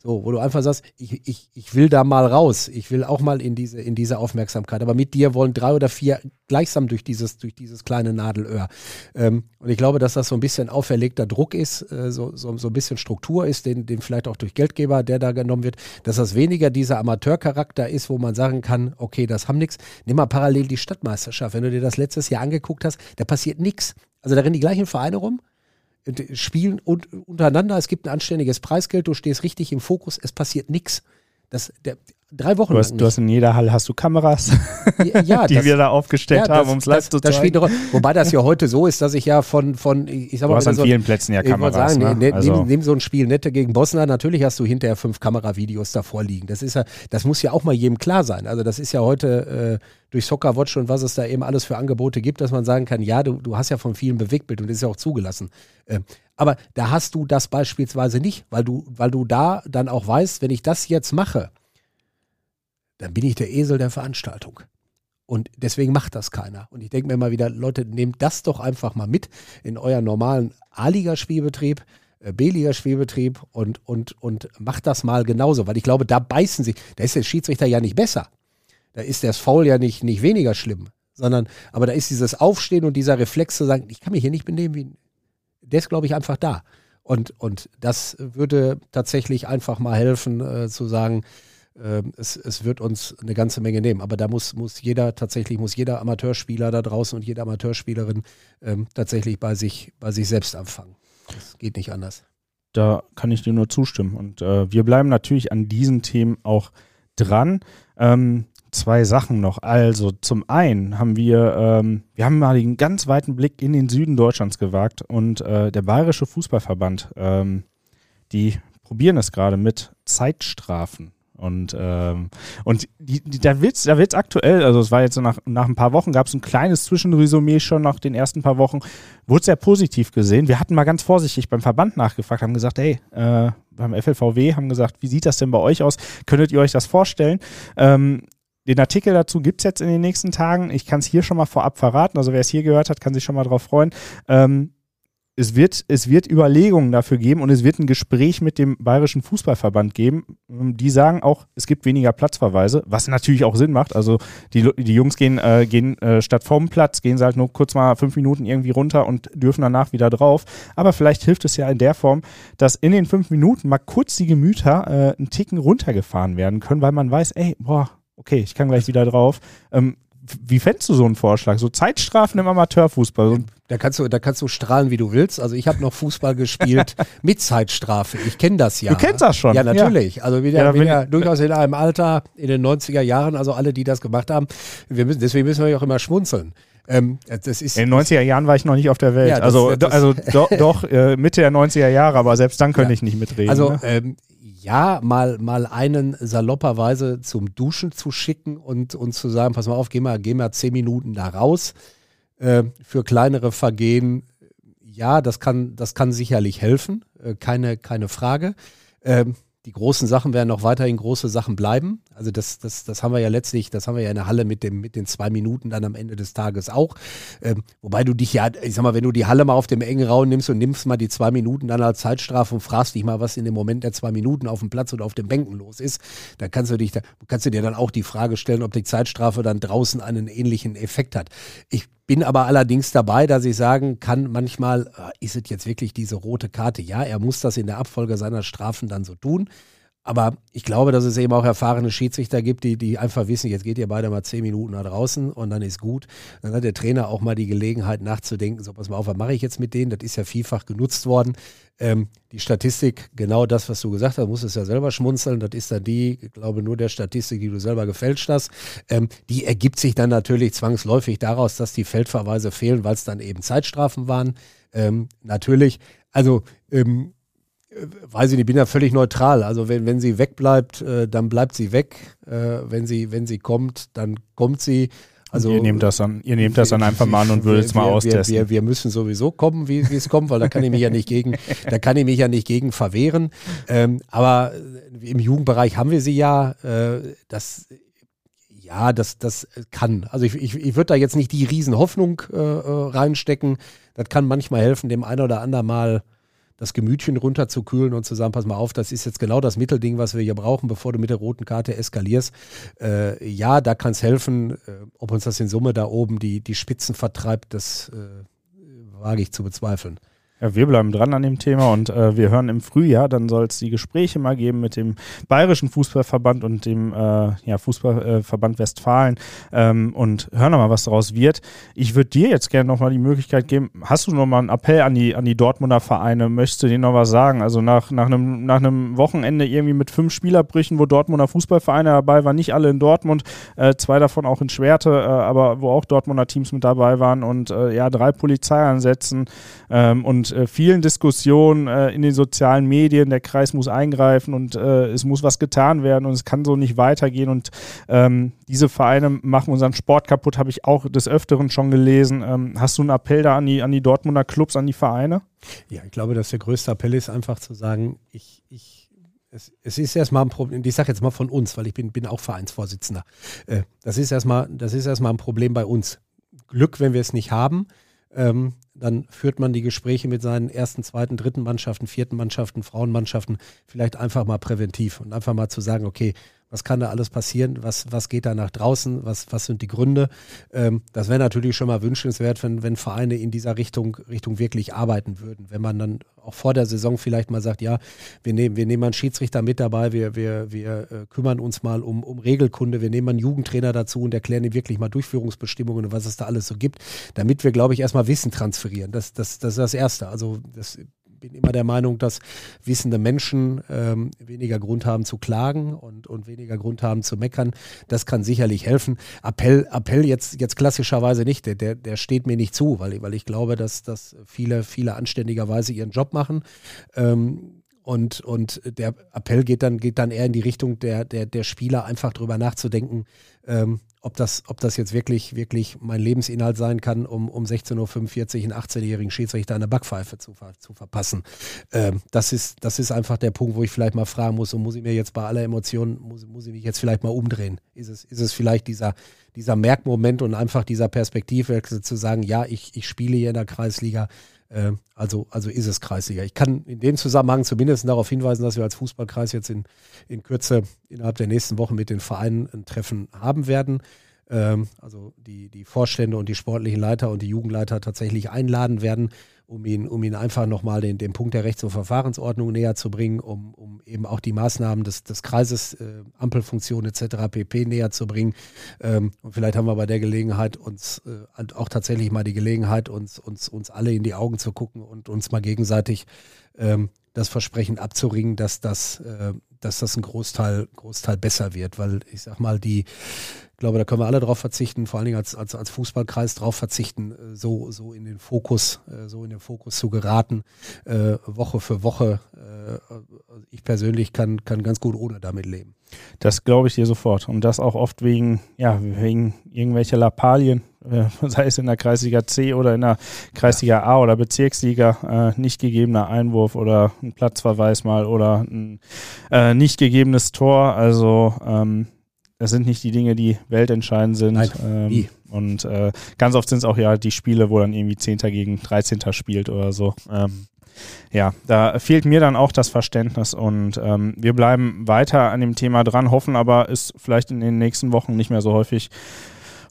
So, wo du einfach sagst, ich, ich, ich will da mal raus, ich will auch mal in diese, in diese Aufmerksamkeit. Aber mit dir wollen drei oder vier gleichsam durch dieses, durch dieses kleine Nadelöhr. Ähm, und ich glaube, dass das so ein bisschen auferlegter Druck ist, äh, so, so, so ein bisschen Struktur ist, den, den vielleicht auch durch Geldgeber, der da genommen wird, dass das weniger dieser Amateurcharakter ist, wo man sagen kann, okay, das haben nichts. Nimm mal parallel die Stadtmeisterschaft. Wenn du dir das letztes Jahr angeguckt hast, da passiert nichts. Also da rennen die gleichen Vereine rum, spielen und untereinander. Es gibt ein anständiges Preisgeld, du stehst richtig im Fokus, es passiert nichts. Das, der, drei Wochen du hast, Du hast in jeder Halle hast du Kameras, ja, die das, wir da aufgestellt ja, haben, um es live das, zu das spielt zeigen. eine Rolle. Wobei das ja heute so ist, dass ich ja von, von ich sag Du mal, hast wenn an so, vielen Plätzen ja Kameras. sagen, ne? ne, also, nimm, so ein Spiel Nette gegen Bosnien, natürlich hast du hinterher fünf Kameravideos davor liegen. Das ist ja, das muss ja auch mal jedem klar sein. Also das ist ja heute äh, durch Soccer Watch und was es da eben alles für Angebote gibt, dass man sagen kann, ja, du, du hast ja von vielen Bewegtbild und das ist ja auch zugelassen. Äh, aber da hast du das beispielsweise nicht, weil du, weil du da dann auch weißt, wenn ich das jetzt mache, dann bin ich der Esel der Veranstaltung. Und deswegen macht das keiner. Und ich denke mir immer wieder, Leute, nehmt das doch einfach mal mit in euren normalen A-Liga-Spielbetrieb, äh, B-Liga-Spielbetrieb und, und, und macht das mal genauso. Weil ich glaube, da beißen sich, da ist der Schiedsrichter ja nicht besser. Da ist das Foul ja nicht, nicht weniger schlimm. Sondern, aber da ist dieses Aufstehen und dieser Reflex zu sagen, ich kann mich hier nicht benehmen wie, der ist, glaube ich, einfach da. Und, und das würde tatsächlich einfach mal helfen, äh, zu sagen, es, es wird uns eine ganze Menge nehmen. Aber da muss, muss jeder, tatsächlich muss jeder Amateurspieler da draußen und jede Amateurspielerin ähm, tatsächlich bei sich, bei sich selbst anfangen. Das geht nicht anders. Da kann ich dir nur zustimmen. Und äh, wir bleiben natürlich an diesen Themen auch dran. Ähm, zwei Sachen noch. Also zum einen haben wir, ähm, wir haben mal den ganz weiten Blick in den Süden Deutschlands gewagt und äh, der Bayerische Fußballverband, ähm, die probieren es gerade mit Zeitstrafen. Und, ähm, und die, die, da wird es da wird's aktuell, also es war jetzt so nach, nach ein paar Wochen, gab es ein kleines Zwischenresümee schon nach den ersten paar Wochen, wurde sehr positiv gesehen. Wir hatten mal ganz vorsichtig beim Verband nachgefragt, haben gesagt, hey, äh, beim FLVW haben gesagt, wie sieht das denn bei euch aus? Könntet ihr euch das vorstellen? Ähm, den Artikel dazu gibt es jetzt in den nächsten Tagen. Ich kann es hier schon mal vorab verraten. Also wer es hier gehört hat, kann sich schon mal drauf freuen. Ähm, es wird, es wird Überlegungen dafür geben und es wird ein Gespräch mit dem Bayerischen Fußballverband geben. Die sagen auch, es gibt weniger Platzverweise, was natürlich auch Sinn macht. Also die, die Jungs gehen, äh, gehen äh, statt vom Platz, gehen sie halt nur kurz mal fünf Minuten irgendwie runter und dürfen danach wieder drauf. Aber vielleicht hilft es ja in der Form, dass in den fünf Minuten mal kurz die Gemüter äh, einen Ticken runtergefahren werden können, weil man weiß, ey, boah, okay, ich kann gleich wieder drauf. Ähm, wie fändest du so einen Vorschlag? So Zeitstrafen im Amateurfußball? Da kannst du, da kannst du strahlen, wie du willst. Also ich habe noch Fußball gespielt mit Zeitstrafe. Ich kenne das ja. Du kennst das schon. Ja, natürlich. Ja. Also wieder, Ja, wieder durchaus in einem Alter, in den 90er Jahren, also alle, die das gemacht haben, wir müssen, deswegen müssen wir ja auch immer schmunzeln. Ähm, das ist, In den 90er Jahren war ich noch nicht auf der Welt. Ja, das- also das- also do, doch, äh, Mitte der 90er Jahre, aber selbst dann könnte ich nicht mitreden. Also ne? ähm, ja, mal, mal einen salopperweise zum Duschen zu schicken und, und zu sagen, pass mal auf, geh mal, geh mal zehn Minuten da raus äh, für kleinere Vergehen. Ja, das kann, das kann sicherlich helfen, äh, keine, keine Frage. Ähm, die großen Sachen werden noch weiterhin große Sachen bleiben. Also das, das, das haben wir ja letztlich, das haben wir ja in der Halle mit, dem, mit den zwei Minuten dann am Ende des Tages auch. Ähm, wobei du dich ja, ich sag mal, wenn du die Halle mal auf dem engen Raum nimmst und nimmst mal die zwei Minuten dann als Zeitstrafe und fragst dich mal, was in dem Moment der zwei Minuten auf dem Platz oder auf den Bänken los ist, dann kannst du dich, da, kannst du dir dann auch die Frage stellen, ob die Zeitstrafe dann draußen einen ähnlichen Effekt hat. Ich bin aber allerdings dabei, dass ich sagen kann, manchmal äh, ist es jetzt wirklich diese rote Karte. Ja, er muss das in der Abfolge seiner Strafen dann so tun. Aber ich glaube, dass es eben auch erfahrene Schiedsrichter gibt, die, die einfach wissen, jetzt geht ihr beide mal zehn Minuten nach draußen und dann ist gut. Dann hat der Trainer auch mal die Gelegenheit nachzudenken, so pass mal auf, was mache ich jetzt mit denen? Das ist ja vielfach genutzt worden. Ähm, die Statistik, genau das, was du gesagt hast, musst es ja selber schmunzeln. Das ist dann die, ich glaube, nur der Statistik, die du selber gefälscht hast. Ähm, die ergibt sich dann natürlich zwangsläufig daraus, dass die Feldverweise fehlen, weil es dann eben Zeitstrafen waren. Ähm, natürlich, also ähm, äh, weiß ich nicht, ich bin ja völlig neutral. Also wenn, wenn sie wegbleibt, äh, dann bleibt sie weg. Äh, wenn, sie, wenn sie kommt, dann kommt sie. Also, ihr nehmt das dann, ihr nehmt das dann einfach mal an und würdet es mal wir, austesten. Wir, wir, müssen sowieso kommen, wie es kommt, weil da kann ich mich ja nicht gegen, da kann ich mich ja nicht gegen verwehren. Ähm, aber äh, im Jugendbereich haben wir sie ja. Äh, das ja, das, das kann. Also ich, ich, ich würde da jetzt nicht die Riesenhoffnung äh, äh, reinstecken. Das kann manchmal helfen, dem einen oder anderen mal das Gemütchen runterzukühlen und zu sagen, pass mal auf, das ist jetzt genau das Mittelding, was wir hier brauchen, bevor du mit der roten Karte eskalierst. Äh, ja, da kann es helfen. Äh, ob uns das in Summe da oben die, die Spitzen vertreibt, das äh, wage ich zu bezweifeln. Ja, wir bleiben dran an dem Thema und äh, wir hören im Frühjahr, dann soll es die Gespräche mal geben mit dem Bayerischen Fußballverband und dem äh, ja, Fußballverband Westfalen ähm, und hören mal, was daraus wird. Ich würde dir jetzt gerne nochmal die Möglichkeit geben, hast du nochmal einen Appell an die, an die Dortmunder Vereine? Möchtest du denen noch was sagen? Also nach, nach, einem, nach einem Wochenende irgendwie mit fünf Spielerbrüchen, wo Dortmunder Fußballvereine dabei waren, nicht alle in Dortmund, äh, zwei davon auch in Schwerte, äh, aber wo auch Dortmunder Teams mit dabei waren und äh, ja, drei Polizeieinsätzen ähm, und äh, vielen Diskussionen äh, in den sozialen Medien, der Kreis muss eingreifen und äh, es muss was getan werden und es kann so nicht weitergehen und ähm, diese Vereine machen unseren Sport kaputt, habe ich auch des Öfteren schon gelesen. Ähm, hast du einen Appell da an die, an die Dortmunder Clubs, an die Vereine? Ja, ich glaube, dass der größte Appell ist einfach zu sagen, ich, ich es, es, ist erstmal ein Problem, ich sage jetzt mal von uns, weil ich bin, bin auch Vereinsvorsitzender. Äh, das, ist erstmal, das ist erstmal ein Problem bei uns. Glück, wenn wir es nicht haben. Ähm, dann führt man die Gespräche mit seinen ersten, zweiten, dritten Mannschaften, vierten Mannschaften, Frauenmannschaften vielleicht einfach mal präventiv und einfach mal zu sagen, okay, was kann da alles passieren? Was, was geht da nach draußen? Was, was sind die Gründe? Ähm, das wäre natürlich schon mal wünschenswert, wenn, wenn Vereine in dieser Richtung, Richtung wirklich arbeiten würden. Wenn man dann auch vor der Saison vielleicht mal sagt, ja, wir nehmen, wir nehmen einen Schiedsrichter mit dabei, wir, wir, wir äh, kümmern uns mal um, um Regelkunde, wir nehmen einen Jugendtrainer dazu und erklären ihm wirklich mal Durchführungsbestimmungen und was es da alles so gibt, damit wir, glaube ich, erstmal Wissen transferieren. Das, das, das ist das Erste. Also das bin immer der Meinung, dass wissende Menschen ähm, weniger Grund haben zu klagen und, und weniger Grund haben zu meckern. Das kann sicherlich helfen. Appell, Appell jetzt, jetzt klassischerweise nicht, der, der, der steht mir nicht zu, weil, weil ich glaube, dass, dass viele, viele anständigerweise ihren Job machen. Ähm, und, und der Appell geht dann, geht dann eher in die Richtung der, der, der Spieler, einfach drüber nachzudenken, ähm, ob das, ob das jetzt wirklich, wirklich mein Lebensinhalt sein kann, um, um 16.45 Uhr einen 18-jährigen Schiedsrichter eine Backpfeife zu, zu verpassen. Ähm, das, ist, das ist einfach der Punkt, wo ich vielleicht mal fragen muss, und muss ich mir jetzt bei aller Emotion, muss, muss ich mich jetzt vielleicht mal umdrehen? Ist es, ist es vielleicht dieser, dieser Merkmoment und einfach dieser Perspektivwechsel zu sagen, ja, ich, ich spiele hier in der Kreisliga, also, also ist es Kreisliga. Ich kann in dem Zusammenhang zumindest darauf hinweisen, dass wir als Fußballkreis jetzt in, in Kürze innerhalb der nächsten Wochen mit den Vereinen ein Treffen haben werden. Ähm, also die, die Vorstände und die sportlichen Leiter und die Jugendleiter tatsächlich einladen werden, um ihn, um ihn einfach nochmal den, den Punkt der Rechts- und Verfahrensordnung näher zu bringen, um, um eben auch die Maßnahmen des, des Kreises, äh, Ampelfunktion etc. pp. näher zu bringen. Ähm, und vielleicht haben wir bei der Gelegenheit uns äh, auch tatsächlich mal die Gelegenheit, uns, uns, uns alle in die Augen zu gucken und uns mal gegenseitig ähm, das Versprechen abzuringen, dass das, äh, dass das ein Großteil, Großteil besser wird. Weil ich sag mal, die glaube, da können wir alle drauf verzichten, vor allen Dingen als, als, als Fußballkreis drauf verzichten, äh, so, so in den Fokus, äh, so in den Fokus zu geraten, äh, Woche für Woche. Ich persönlich kann, kann ganz gut ohne damit leben. Das glaube ich dir sofort. Und das auch oft wegen, ja, wegen irgendwelcher Lappalien, sei es in der Kreisliga C oder in der Kreisliga A oder Bezirksliga, äh, nicht gegebener Einwurf oder ein Platzverweis mal oder ein äh, nicht gegebenes Tor. Also ähm, das sind nicht die Dinge, die weltentscheidend sind. Nein, ähm, und äh, ganz oft sind es auch ja die Spiele, wo dann irgendwie Zehnter gegen 13. spielt oder so. Ähm, ja, da fehlt mir dann auch das Verständnis und ähm, wir bleiben weiter an dem Thema dran, hoffen aber, es vielleicht in den nächsten Wochen nicht mehr so häufig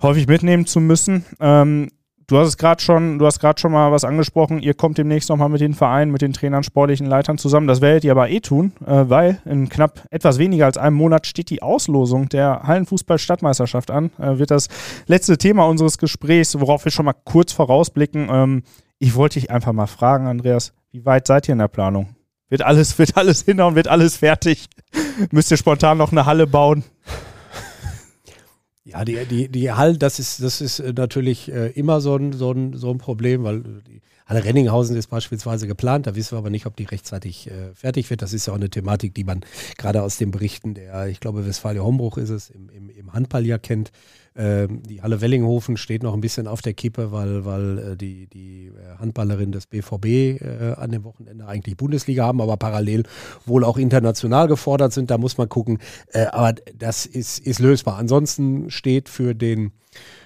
häufig mitnehmen zu müssen. Ähm, Du hast es gerade schon, du hast gerade schon mal was angesprochen. Ihr kommt demnächst nochmal mit den Vereinen, mit den Trainern, sportlichen Leitern zusammen. Das werdet ihr aber eh tun, äh, weil in knapp etwas weniger als einem Monat steht die Auslosung der Hallenfußball-Stadtmeisterschaft an. Äh, wird das letzte Thema unseres Gesprächs, worauf wir schon mal kurz vorausblicken. Ähm, ich wollte dich einfach mal fragen, Andreas, wie weit seid ihr in der Planung? Wird alles, wird alles hinhauen, wird alles fertig? Müsst ihr spontan noch eine Halle bauen? Ja, die, die, die Halle, das ist, das ist äh, natürlich äh, immer so ein, so, ein, so ein Problem, weil die Halle Renninghausen ist beispielsweise geplant, da wissen wir aber nicht, ob die rechtzeitig äh, fertig wird. Das ist ja auch eine Thematik, die man gerade aus den Berichten der, ich glaube, Westfalia Hombruch ist es, im, im, im Handball ja kennt. Ähm, die Halle Wellinghofen steht noch ein bisschen auf der Kippe, weil, weil äh, die, die äh, Handballerin des BVB äh, an dem Wochenende eigentlich Bundesliga haben, aber parallel wohl auch international gefordert sind. Da muss man gucken. Aber das ist, ist lösbar. Ansonsten steht für den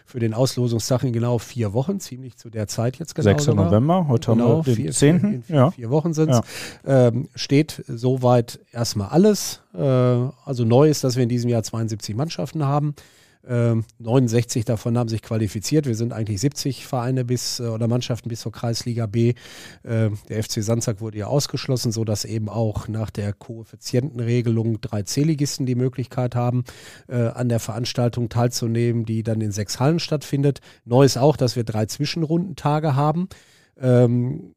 für den Auslosungstag in genau vier Wochen, ziemlich zu der Zeit jetzt genau. 6. Sogar. November, heute genau, haben wir den vier, 10. In vier, ja. vier Wochen sind es. Ja. Ähm, steht soweit erstmal alles. Äh, also neu ist, dass wir in diesem Jahr 72 Mannschaften haben. Ähm, 69 davon haben sich qualifiziert. Wir sind eigentlich 70 Vereine bis äh, oder Mannschaften bis zur Kreisliga B. Äh, der FC Sandsack wurde ja ausgeschlossen, sodass eben auch nach der Koeffizientenregelung drei C-Ligisten die Möglichkeit haben, äh, an der Veranstaltung teilzunehmen, die dann in sechs Hallen stattfindet. Neu ist auch, dass wir drei Zwischenrundentage haben. Ähm,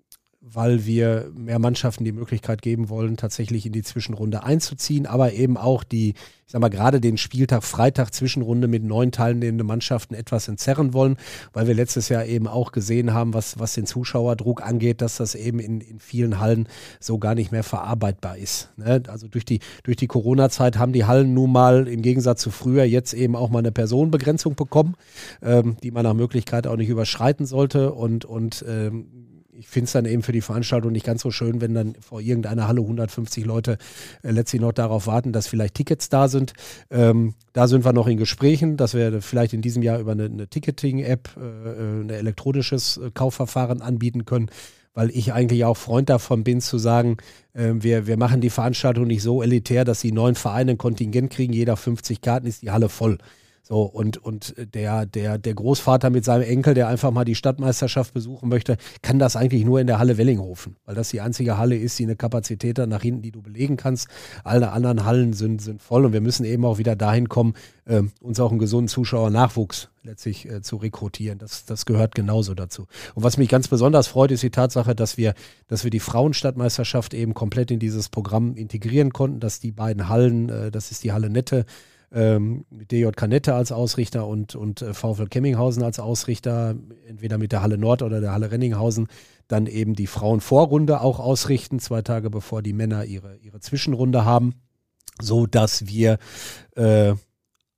weil wir mehr Mannschaften die Möglichkeit geben wollen, tatsächlich in die Zwischenrunde einzuziehen, aber eben auch die, ich sag mal, gerade den Spieltag Freitag Zwischenrunde mit neun teilnehmenden Mannschaften etwas entzerren wollen, weil wir letztes Jahr eben auch gesehen haben, was, was den Zuschauerdruck angeht, dass das eben in, in vielen Hallen so gar nicht mehr verarbeitbar ist. Ne? Also durch die, durch die Corona-Zeit haben die Hallen nun mal im Gegensatz zu früher jetzt eben auch mal eine Personenbegrenzung bekommen, ähm, die man nach Möglichkeit auch nicht überschreiten sollte und, und ähm, ich finde es dann eben für die Veranstaltung nicht ganz so schön, wenn dann vor irgendeiner Halle 150 Leute äh, letztlich noch darauf warten, dass vielleicht Tickets da sind. Ähm, da sind wir noch in Gesprächen, dass wir vielleicht in diesem Jahr über eine, eine Ticketing-App äh, äh ein elektronisches äh, Kaufverfahren anbieten können weil ich eigentlich auch Freund davon bin zu sagen, äh, wir, wir machen die Veranstaltung nicht so elitär, dass die neuen Vereine ein Kontingent kriegen, jeder 50 Karten ist die Halle voll. So, und, und der, der, der Großvater mit seinem Enkel, der einfach mal die Stadtmeisterschaft besuchen möchte, kann das eigentlich nur in der Halle Wellinghofen, weil das die einzige Halle ist, die eine Kapazität hat nach hinten, die du belegen kannst. Alle anderen Hallen sind, sind voll und wir müssen eben auch wieder dahin kommen, äh, uns auch einen gesunden Zuschauernachwuchs letztlich äh, zu rekrutieren. Das, das gehört genauso dazu. Und was mich ganz besonders freut, ist die Tatsache, dass wir, dass wir die Frauenstadtmeisterschaft eben komplett in dieses Programm integrieren konnten, dass die beiden Hallen, äh, das ist die Halle Nette, ähm, DJ Kanette als Ausrichter und, und äh, VfL Kemminghausen als Ausrichter, entweder mit der Halle Nord oder der Halle Renninghausen, dann eben die Frauenvorrunde auch ausrichten, zwei Tage bevor die Männer ihre, ihre Zwischenrunde haben, so dass wir äh,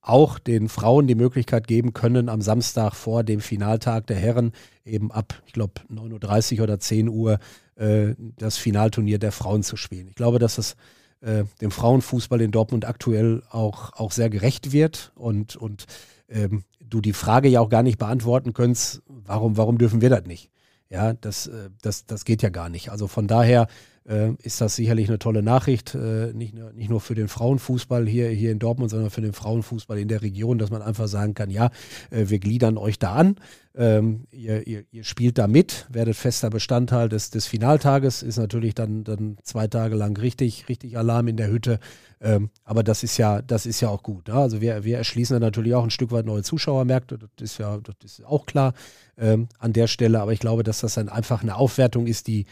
auch den Frauen die Möglichkeit geben können, am Samstag vor dem Finaltag der Herren eben ab, ich glaube, 9.30 Uhr oder 10 Uhr äh, das Finalturnier der Frauen zu spielen. Ich glaube, dass das äh, dem Frauenfußball in Dortmund aktuell auch, auch sehr gerecht wird und, und ähm, du die Frage ja auch gar nicht beantworten könntest, warum, warum dürfen wir das nicht? Ja, das, äh, das, das geht ja gar nicht. Also von daher äh, ist das sicherlich eine tolle Nachricht, äh, nicht, nur, nicht nur für den Frauenfußball hier, hier in Dortmund, sondern für den Frauenfußball in der Region, dass man einfach sagen kann, ja, äh, wir gliedern euch da an, ähm, ihr, ihr, ihr, spielt da mit, werdet fester Bestandteil des, des Finaltages, ist natürlich dann, dann zwei Tage lang richtig, richtig Alarm in der Hütte. Ähm, aber das ist ja, das ist ja auch gut. Ne? Also wir, wir erschließen dann natürlich auch ein Stück weit neue Zuschauermärkte, das ist ja, das ist auch klar ähm, an der Stelle. Aber ich glaube, dass das dann einfach eine Aufwertung ist, die,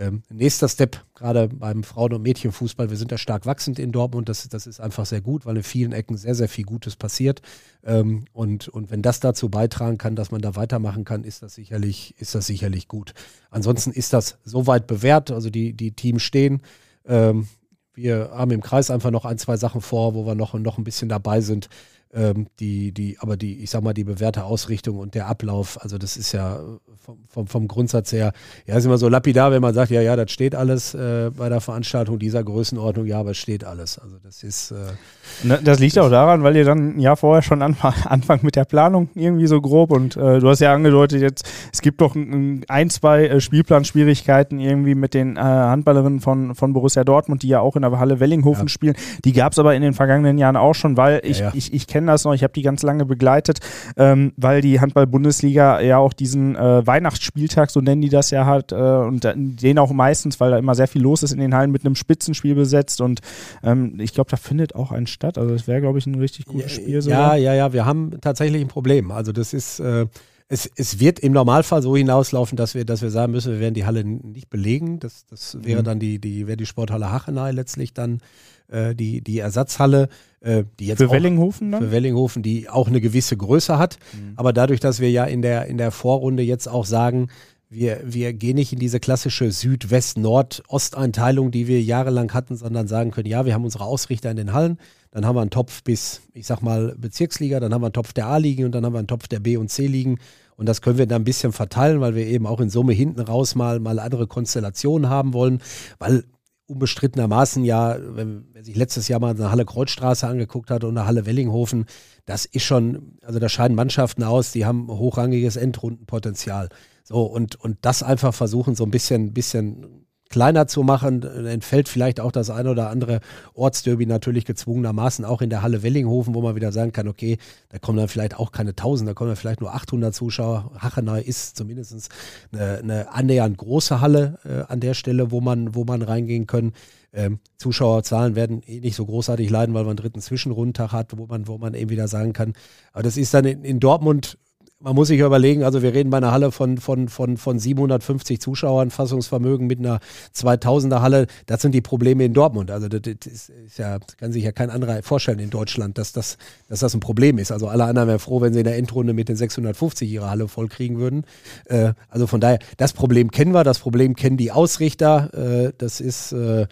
ähm, nächster Step, gerade beim Frauen- und Mädchenfußball, wir sind da stark wachsend in Dortmund. Das, das ist einfach sehr gut, weil in vielen Ecken sehr, sehr viel Gutes passiert. Ähm, und, und wenn das dazu beitragen kann, dass man da weitermachen kann, ist das sicherlich, ist das sicherlich gut. Ansonsten ist das soweit bewährt. Also die, die Teams stehen. Ähm, wir haben im Kreis einfach noch ein, zwei Sachen vor, wo wir noch, noch ein bisschen dabei sind. Ähm, die, die, aber die, ich sag mal, die bewährte Ausrichtung und der Ablauf, also das ist ja vom, vom, vom Grundsatz her, ja, ist immer so lapidar, wenn man sagt, ja, ja, das steht alles äh, bei der Veranstaltung dieser Größenordnung, ja, aber es steht alles. Also das ist. Äh, ne, das liegt das auch daran, weil ihr dann ein Jahr vorher schon anfang, anfangt mit der Planung irgendwie so grob und äh, du hast ja angedeutet, jetzt, es gibt doch ein, ein zwei äh, Spielplanschwierigkeiten irgendwie mit den äh, Handballerinnen von, von Borussia Dortmund, die ja auch in der Halle Wellinghofen ja. spielen. Die gab es aber in den vergangenen Jahren auch schon, weil ich, ja, ja. ich, ich kenne kenne das noch, ich habe die ganz lange begleitet, ähm, weil die Handball-Bundesliga ja auch diesen äh, Weihnachtsspieltag, so nennen die das ja hat, äh, und den auch meistens, weil da immer sehr viel los ist in den Hallen, mit einem Spitzenspiel besetzt und ähm, ich glaube, da findet auch ein statt. Also das wäre, glaube ich, ein richtig gutes ja, Spiel. Sogar. Ja, ja, ja, wir haben tatsächlich ein Problem. Also das ist äh, es, es wird im Normalfall so hinauslaufen, dass wir, dass wir sagen müssen, wir werden die Halle nicht belegen. Das, das wäre mhm. dann die, die, wäre die Sporthalle Hachenay letztlich dann äh, die, die Ersatzhalle, äh, die jetzt für auch, Wellinghofen dann? Für Wellinghofen, die auch eine gewisse Größe hat. Mhm. Aber dadurch, dass wir ja in der, in der Vorrunde jetzt auch sagen, wir, wir gehen nicht in diese klassische Süd-West-Nord-Ost-Einteilung, die wir jahrelang hatten, sondern sagen können, ja, wir haben unsere Ausrichter in den Hallen, dann haben wir einen Topf bis, ich sag mal, Bezirksliga, dann haben wir einen Topf der A liegen und dann haben wir einen Topf der B und C liegen. Und das können wir dann ein bisschen verteilen, weil wir eben auch in Summe hinten raus mal, mal andere Konstellationen haben wollen, weil unbestrittenermaßen ja, wenn, wer sich letztes Jahr mal eine Halle Kreuzstraße angeguckt hat und eine Halle Wellinghofen, das ist schon, also da scheiden Mannschaften aus, die haben hochrangiges Endrundenpotenzial. So, und, und das einfach versuchen, so ein bisschen, bisschen kleiner zu machen, entfällt vielleicht auch das eine oder andere Ortsderby natürlich gezwungenermaßen auch in der Halle Wellinghofen, wo man wieder sagen kann, okay, da kommen dann vielleicht auch keine 1000, da kommen dann vielleicht nur 800 Zuschauer. Hachenau ist zumindest eine, eine annähernd große Halle äh, an der Stelle, wo man, wo man reingehen können. Ähm, Zuschauerzahlen werden eh nicht so großartig leiden, weil man einen dritten Zwischenrundtag hat, wo man, wo man eben wieder sagen kann. Aber das ist dann in, in Dortmund man muss sich überlegen, also wir reden bei einer Halle von, von, von, von 750 Zuschauern, Fassungsvermögen mit einer 2000er Halle. Das sind die Probleme in Dortmund. Also das, ist, ist ja, kann sich ja kein anderer vorstellen in Deutschland, dass das, dass das ein Problem ist. Also alle anderen wären froh, wenn sie in der Endrunde mit den 650 ihre Halle voll kriegen würden. Äh, also von daher, das Problem kennen wir, das Problem kennen die Ausrichter. Äh, das ist äh,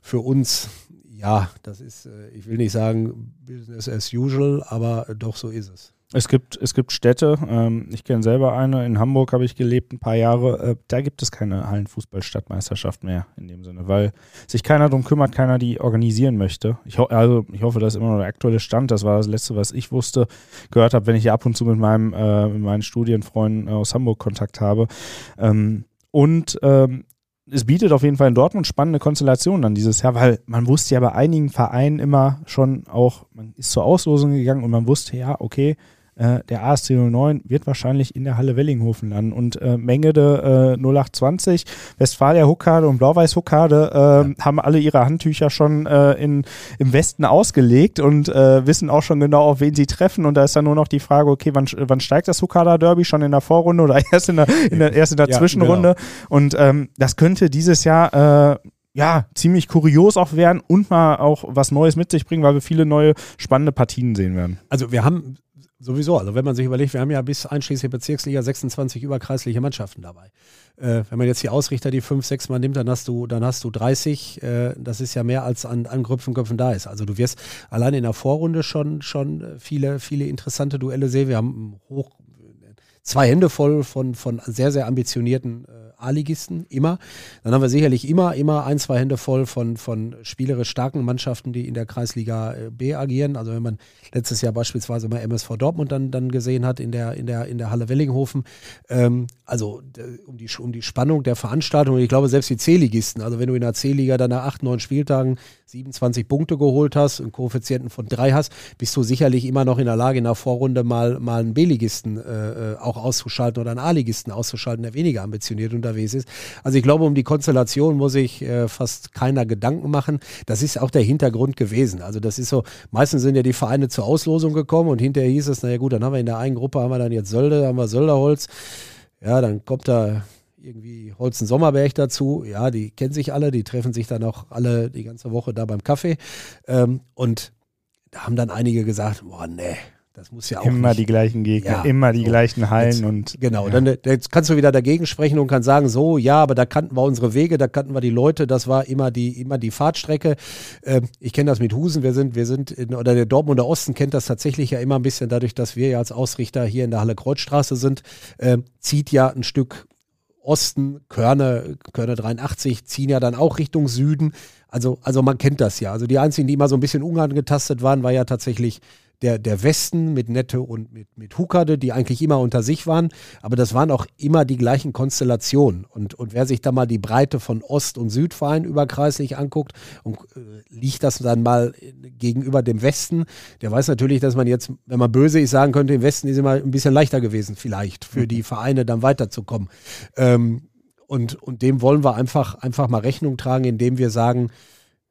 für uns ja, das ist, äh, ich will nicht sagen Business as usual, aber doch so ist es. Es gibt, es gibt Städte, ähm, ich kenne selber eine, in Hamburg habe ich gelebt ein paar Jahre, äh, da gibt es keine Hallenfußballstadtmeisterschaft mehr in dem Sinne, weil sich keiner darum kümmert, keiner die organisieren möchte. Ich, also, ich hoffe, das ist immer noch der aktuelle Stand, das war das Letzte, was ich wusste, gehört habe, wenn ich ab und zu mit, meinem, äh, mit meinen Studienfreunden aus Hamburg Kontakt habe. Ähm, und ähm, es bietet auf jeden Fall in Dortmund spannende Konstellationen dann dieses Jahr, weil man wusste ja bei einigen Vereinen immer schon auch, man ist zur Auslosung gegangen und man wusste ja, okay, äh, der ASC 09 wird wahrscheinlich in der Halle Wellinghofen landen. Und äh, Mengede äh, 0820, Westfalia Huckade und Blau-Weiß Huckade äh, ja. haben alle ihre Handtücher schon äh, in, im Westen ausgelegt und äh, wissen auch schon genau, auf wen sie treffen. Und da ist dann nur noch die Frage, okay, wann, wann steigt das Huckada Derby? Schon in der Vorrunde oder erst in der, in der, erst in der ja, Zwischenrunde? Genau. Und ähm, das könnte dieses Jahr äh, ja, ziemlich kurios auch werden und mal auch was Neues mit sich bringen, weil wir viele neue spannende Partien sehen werden. Also wir haben Sowieso, also wenn man sich überlegt, wir haben ja bis einschließlich Bezirksliga 26 überkreisliche Mannschaften dabei. Äh, wenn man jetzt die Ausrichter, die fünf, sechs Mal nimmt, dann hast du, dann hast du 30. Äh, das ist ja mehr als an, an Grüpfenköpfen da ist. Also du wirst allein in der Vorrunde schon, schon viele, viele interessante Duelle sehen. Wir haben hoch, zwei Hände voll von, von sehr, sehr ambitionierten äh, A-Ligisten, immer. Dann haben wir sicherlich immer, immer ein, zwei Hände voll von, von spielerisch starken Mannschaften, die in der Kreisliga äh, B agieren. Also wenn man letztes Jahr beispielsweise mal MSV Dortmund dann, dann gesehen hat in der, in der, in der Halle Wellinghofen. Ähm, also um die, um die Spannung der Veranstaltung. Ich glaube, selbst die C-Ligisten, also wenn du in der C-Liga dann nach acht, neun Spieltagen 27 Punkte geholt hast, einen Koeffizienten von drei hast, bist du sicherlich immer noch in der Lage, in der Vorrunde mal, mal einen B-Ligisten äh, äh auch auszuschalten oder einen A-Ligisten auszuschalten, der weniger ambitioniert unterwegs ist. Also ich glaube, um die Konstellation muss ich äh, fast keiner Gedanken machen. Das ist auch der Hintergrund gewesen. Also das ist so, meistens sind ja die Vereine zur Auslosung gekommen und hinterher hieß es, naja gut, dann haben wir in der einen Gruppe haben wir dann jetzt Sölde, haben wir Sölderholz. Ja, dann kommt da irgendwie Holzen Sommerberg dazu. Ja, die kennen sich alle, die treffen sich dann auch alle die ganze Woche da beim Kaffee. Ähm, und da haben dann einige gesagt, boah, nee, das muss ja auch immer nicht. die gleichen Gegner, ja, immer die so. gleichen Hallen jetzt, und genau. Ja. Dann jetzt kannst du wieder dagegen sprechen und kannst sagen, so ja, aber da kannten wir unsere Wege, da kannten wir die Leute, das war immer die immer die Fahrtstrecke. Ähm, ich kenne das mit Husen, wir sind wir sind in, oder der Dortmunder Osten kennt das tatsächlich ja immer ein bisschen dadurch, dass wir ja als Ausrichter hier in der Halle Kreuzstraße sind, äh, zieht ja ein Stück Osten, Körne, Körne 83 ziehen ja dann auch Richtung Süden. Also, also man kennt das ja. Also die einzigen, die immer so ein bisschen unangetastet waren, war ja tatsächlich der, der Westen mit Nette und mit, mit Hukade, die eigentlich immer unter sich waren, aber das waren auch immer die gleichen Konstellationen. Und, und wer sich da mal die Breite von Ost- und Südverein überkreislich anguckt und äh, liegt das dann mal gegenüber dem Westen, der weiß natürlich, dass man jetzt, wenn man böse ist, sagen könnte, im Westen ist immer ein bisschen leichter gewesen, vielleicht für die mhm. Vereine dann weiterzukommen. Ähm, und, und dem wollen wir einfach, einfach mal Rechnung tragen, indem wir sagen,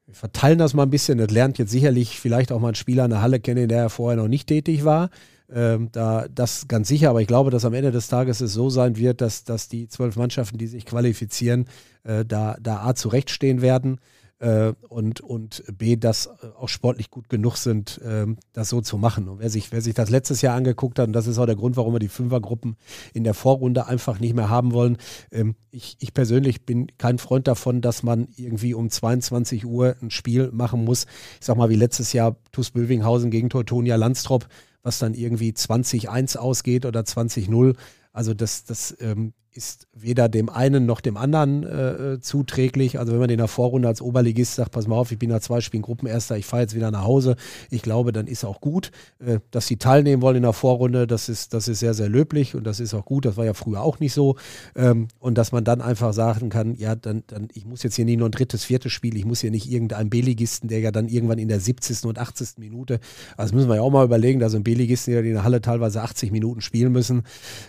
wir verteilen das mal ein bisschen. Das lernt jetzt sicherlich vielleicht auch mal ein Spieler in der Halle kennen, der er vorher noch nicht tätig war. Ähm, da, das ganz sicher, aber ich glaube, dass am Ende des Tages es so sein wird, dass, dass die zwölf Mannschaften, die sich qualifizieren, äh, da, da A zurechtstehen werden äh, und, und B, dass äh, auch sportlich gut genug sind, äh, das so zu machen. Und wer sich, wer sich das letztes Jahr angeguckt hat, und das ist auch der Grund, warum wir die Fünfergruppen in der Vorrunde einfach nicht mehr haben wollen. Ähm, ich, ich persönlich bin kein Freund davon, dass man irgendwie um 22 Uhr ein Spiel machen muss. Ich sag mal, wie letztes Jahr TuS Bövinghausen gegen Teutonia Landstrop, was dann irgendwie 20-1 ausgeht oder 20-0. Also das, das ähm, ist weder dem einen noch dem anderen äh, zuträglich. Also wenn man in der Vorrunde als Oberligist sagt, pass mal auf, ich bin nach zwei Spielen Gruppenerster, ich fahre jetzt wieder nach Hause, ich glaube, dann ist auch gut. Äh, dass sie teilnehmen wollen in der Vorrunde, das ist, das ist sehr, sehr löblich und das ist auch gut. Das war ja früher auch nicht so. Ähm, und dass man dann einfach sagen kann, ja, dann, dann, ich muss jetzt hier nicht nur ein drittes, viertes Spiel, ich muss hier nicht irgendeinen B-Ligisten, der ja dann irgendwann in der 70. und 80. Minute, also müssen wir ja auch mal überlegen, da sind B-Ligisten, die in der Halle teilweise 80 Minuten spielen müssen.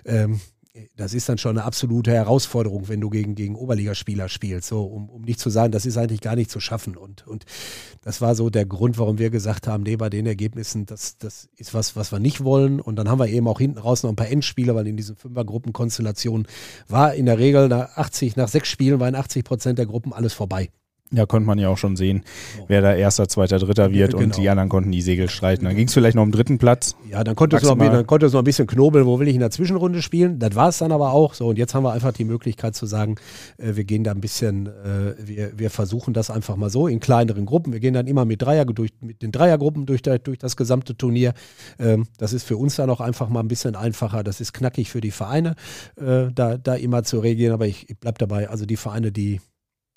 Ähm, das ist dann schon eine absolute Herausforderung, wenn du gegen, gegen Oberligaspieler spielst. So, um, um nicht zu sagen, das ist eigentlich gar nicht zu schaffen. Und, und das war so der Grund, warum wir gesagt haben, nee, bei den Ergebnissen, das, das ist was, was wir nicht wollen. Und dann haben wir eben auch hinten raus noch ein paar Endspiele, weil in diesen Fünfergruppenkonstellationen war in der Regel nach 80, nach sechs Spielen waren 80 Prozent der Gruppen alles vorbei. Ja, konnte man ja auch schon sehen, wer da erster, zweiter, dritter wird ja, genau. und die anderen konnten die Segel streiten. Dann ging es vielleicht noch um dritten Platz. Ja, dann konnte, es noch, dann konnte es noch ein bisschen knobeln, wo will ich in der Zwischenrunde spielen. Das war es dann aber auch so. Und jetzt haben wir einfach die Möglichkeit zu sagen, äh, wir gehen da ein bisschen, äh, wir, wir versuchen das einfach mal so in kleineren Gruppen. Wir gehen dann immer mit Dreier, durch, mit den Dreiergruppen durch, der, durch das gesamte Turnier. Ähm, das ist für uns dann auch einfach mal ein bisschen einfacher. Das ist knackig für die Vereine, äh, da, da immer zu reagieren. Aber ich, ich bleibe dabei, also die Vereine, die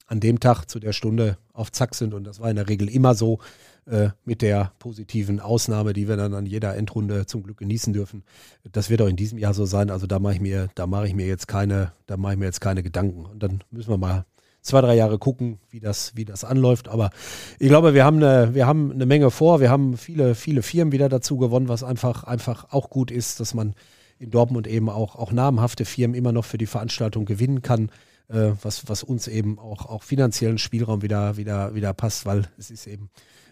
an dem Tag zu der Stunde auf Zack sind. Und das war in der Regel immer so äh, mit der positiven Ausnahme, die wir dann an jeder Endrunde zum Glück genießen dürfen. Das wird auch in diesem Jahr so sein. Also da mache ich mir, da mache ich mir jetzt keine, da mache ich mir jetzt keine Gedanken. Und dann müssen wir mal zwei, drei Jahre gucken, wie das, wie das anläuft. Aber ich glaube, wir haben eine, wir haben eine Menge vor. Wir haben viele, viele Firmen wieder dazu gewonnen, was einfach, einfach auch gut ist, dass man in Dortmund eben auch, auch namhafte Firmen immer noch für die Veranstaltung gewinnen kann äh, was, was uns eben auch, auch finanziellen Spielraum wieder, wieder, wieder passt, weil es ist eben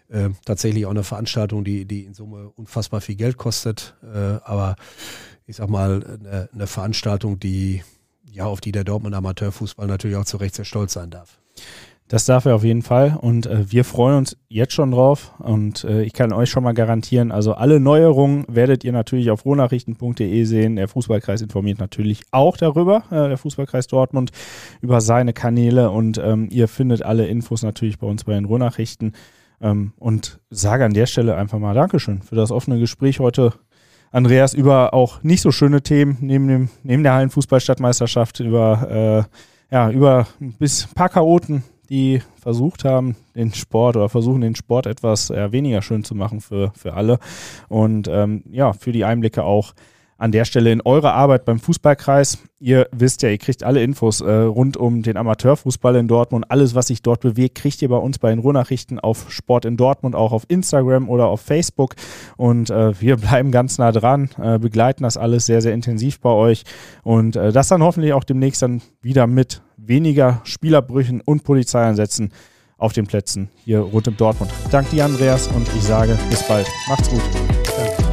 äh, tatsächlich auch eine Veranstaltung, die, die in Summe unfassbar viel Geld kostet. Äh, aber ich sag mal, eine, eine Veranstaltung, die ja, auf die der Dortmund Amateurfußball natürlich auch zu Recht sehr stolz sein darf. Das darf er auf jeden Fall und äh, wir freuen uns jetzt schon drauf und äh, ich kann euch schon mal garantieren, also alle Neuerungen werdet ihr natürlich auf rohnachrichten.de sehen. Der Fußballkreis informiert natürlich auch darüber, äh, der Fußballkreis Dortmund, über seine Kanäle und ähm, ihr findet alle Infos natürlich bei uns bei den Rohnachrichten ähm, und sage an der Stelle einfach mal Dankeschön für das offene Gespräch heute. Andreas, über auch nicht so schöne Themen neben, dem, neben der Hallenfußballstadtmeisterschaft, über, äh, ja, über bis ein paar Chaoten die versucht haben, den Sport oder versuchen, den Sport etwas äh, weniger schön zu machen für, für alle. Und ähm, ja, für die Einblicke auch an der Stelle in eure Arbeit beim Fußballkreis. Ihr wisst ja, ihr kriegt alle Infos äh, rund um den Amateurfußball in Dortmund. Alles, was sich dort bewegt, kriegt ihr bei uns bei den Ruhrnachrichten auf Sport in Dortmund, auch auf Instagram oder auf Facebook. Und äh, wir bleiben ganz nah dran, äh, begleiten das alles sehr, sehr intensiv bei euch. Und äh, das dann hoffentlich auch demnächst dann wieder mit weniger Spielerbrüchen und Polizeieinsätzen auf den Plätzen hier rund um Dortmund. Danke dir, Andreas, und ich sage bis bald. Macht's gut. Danke.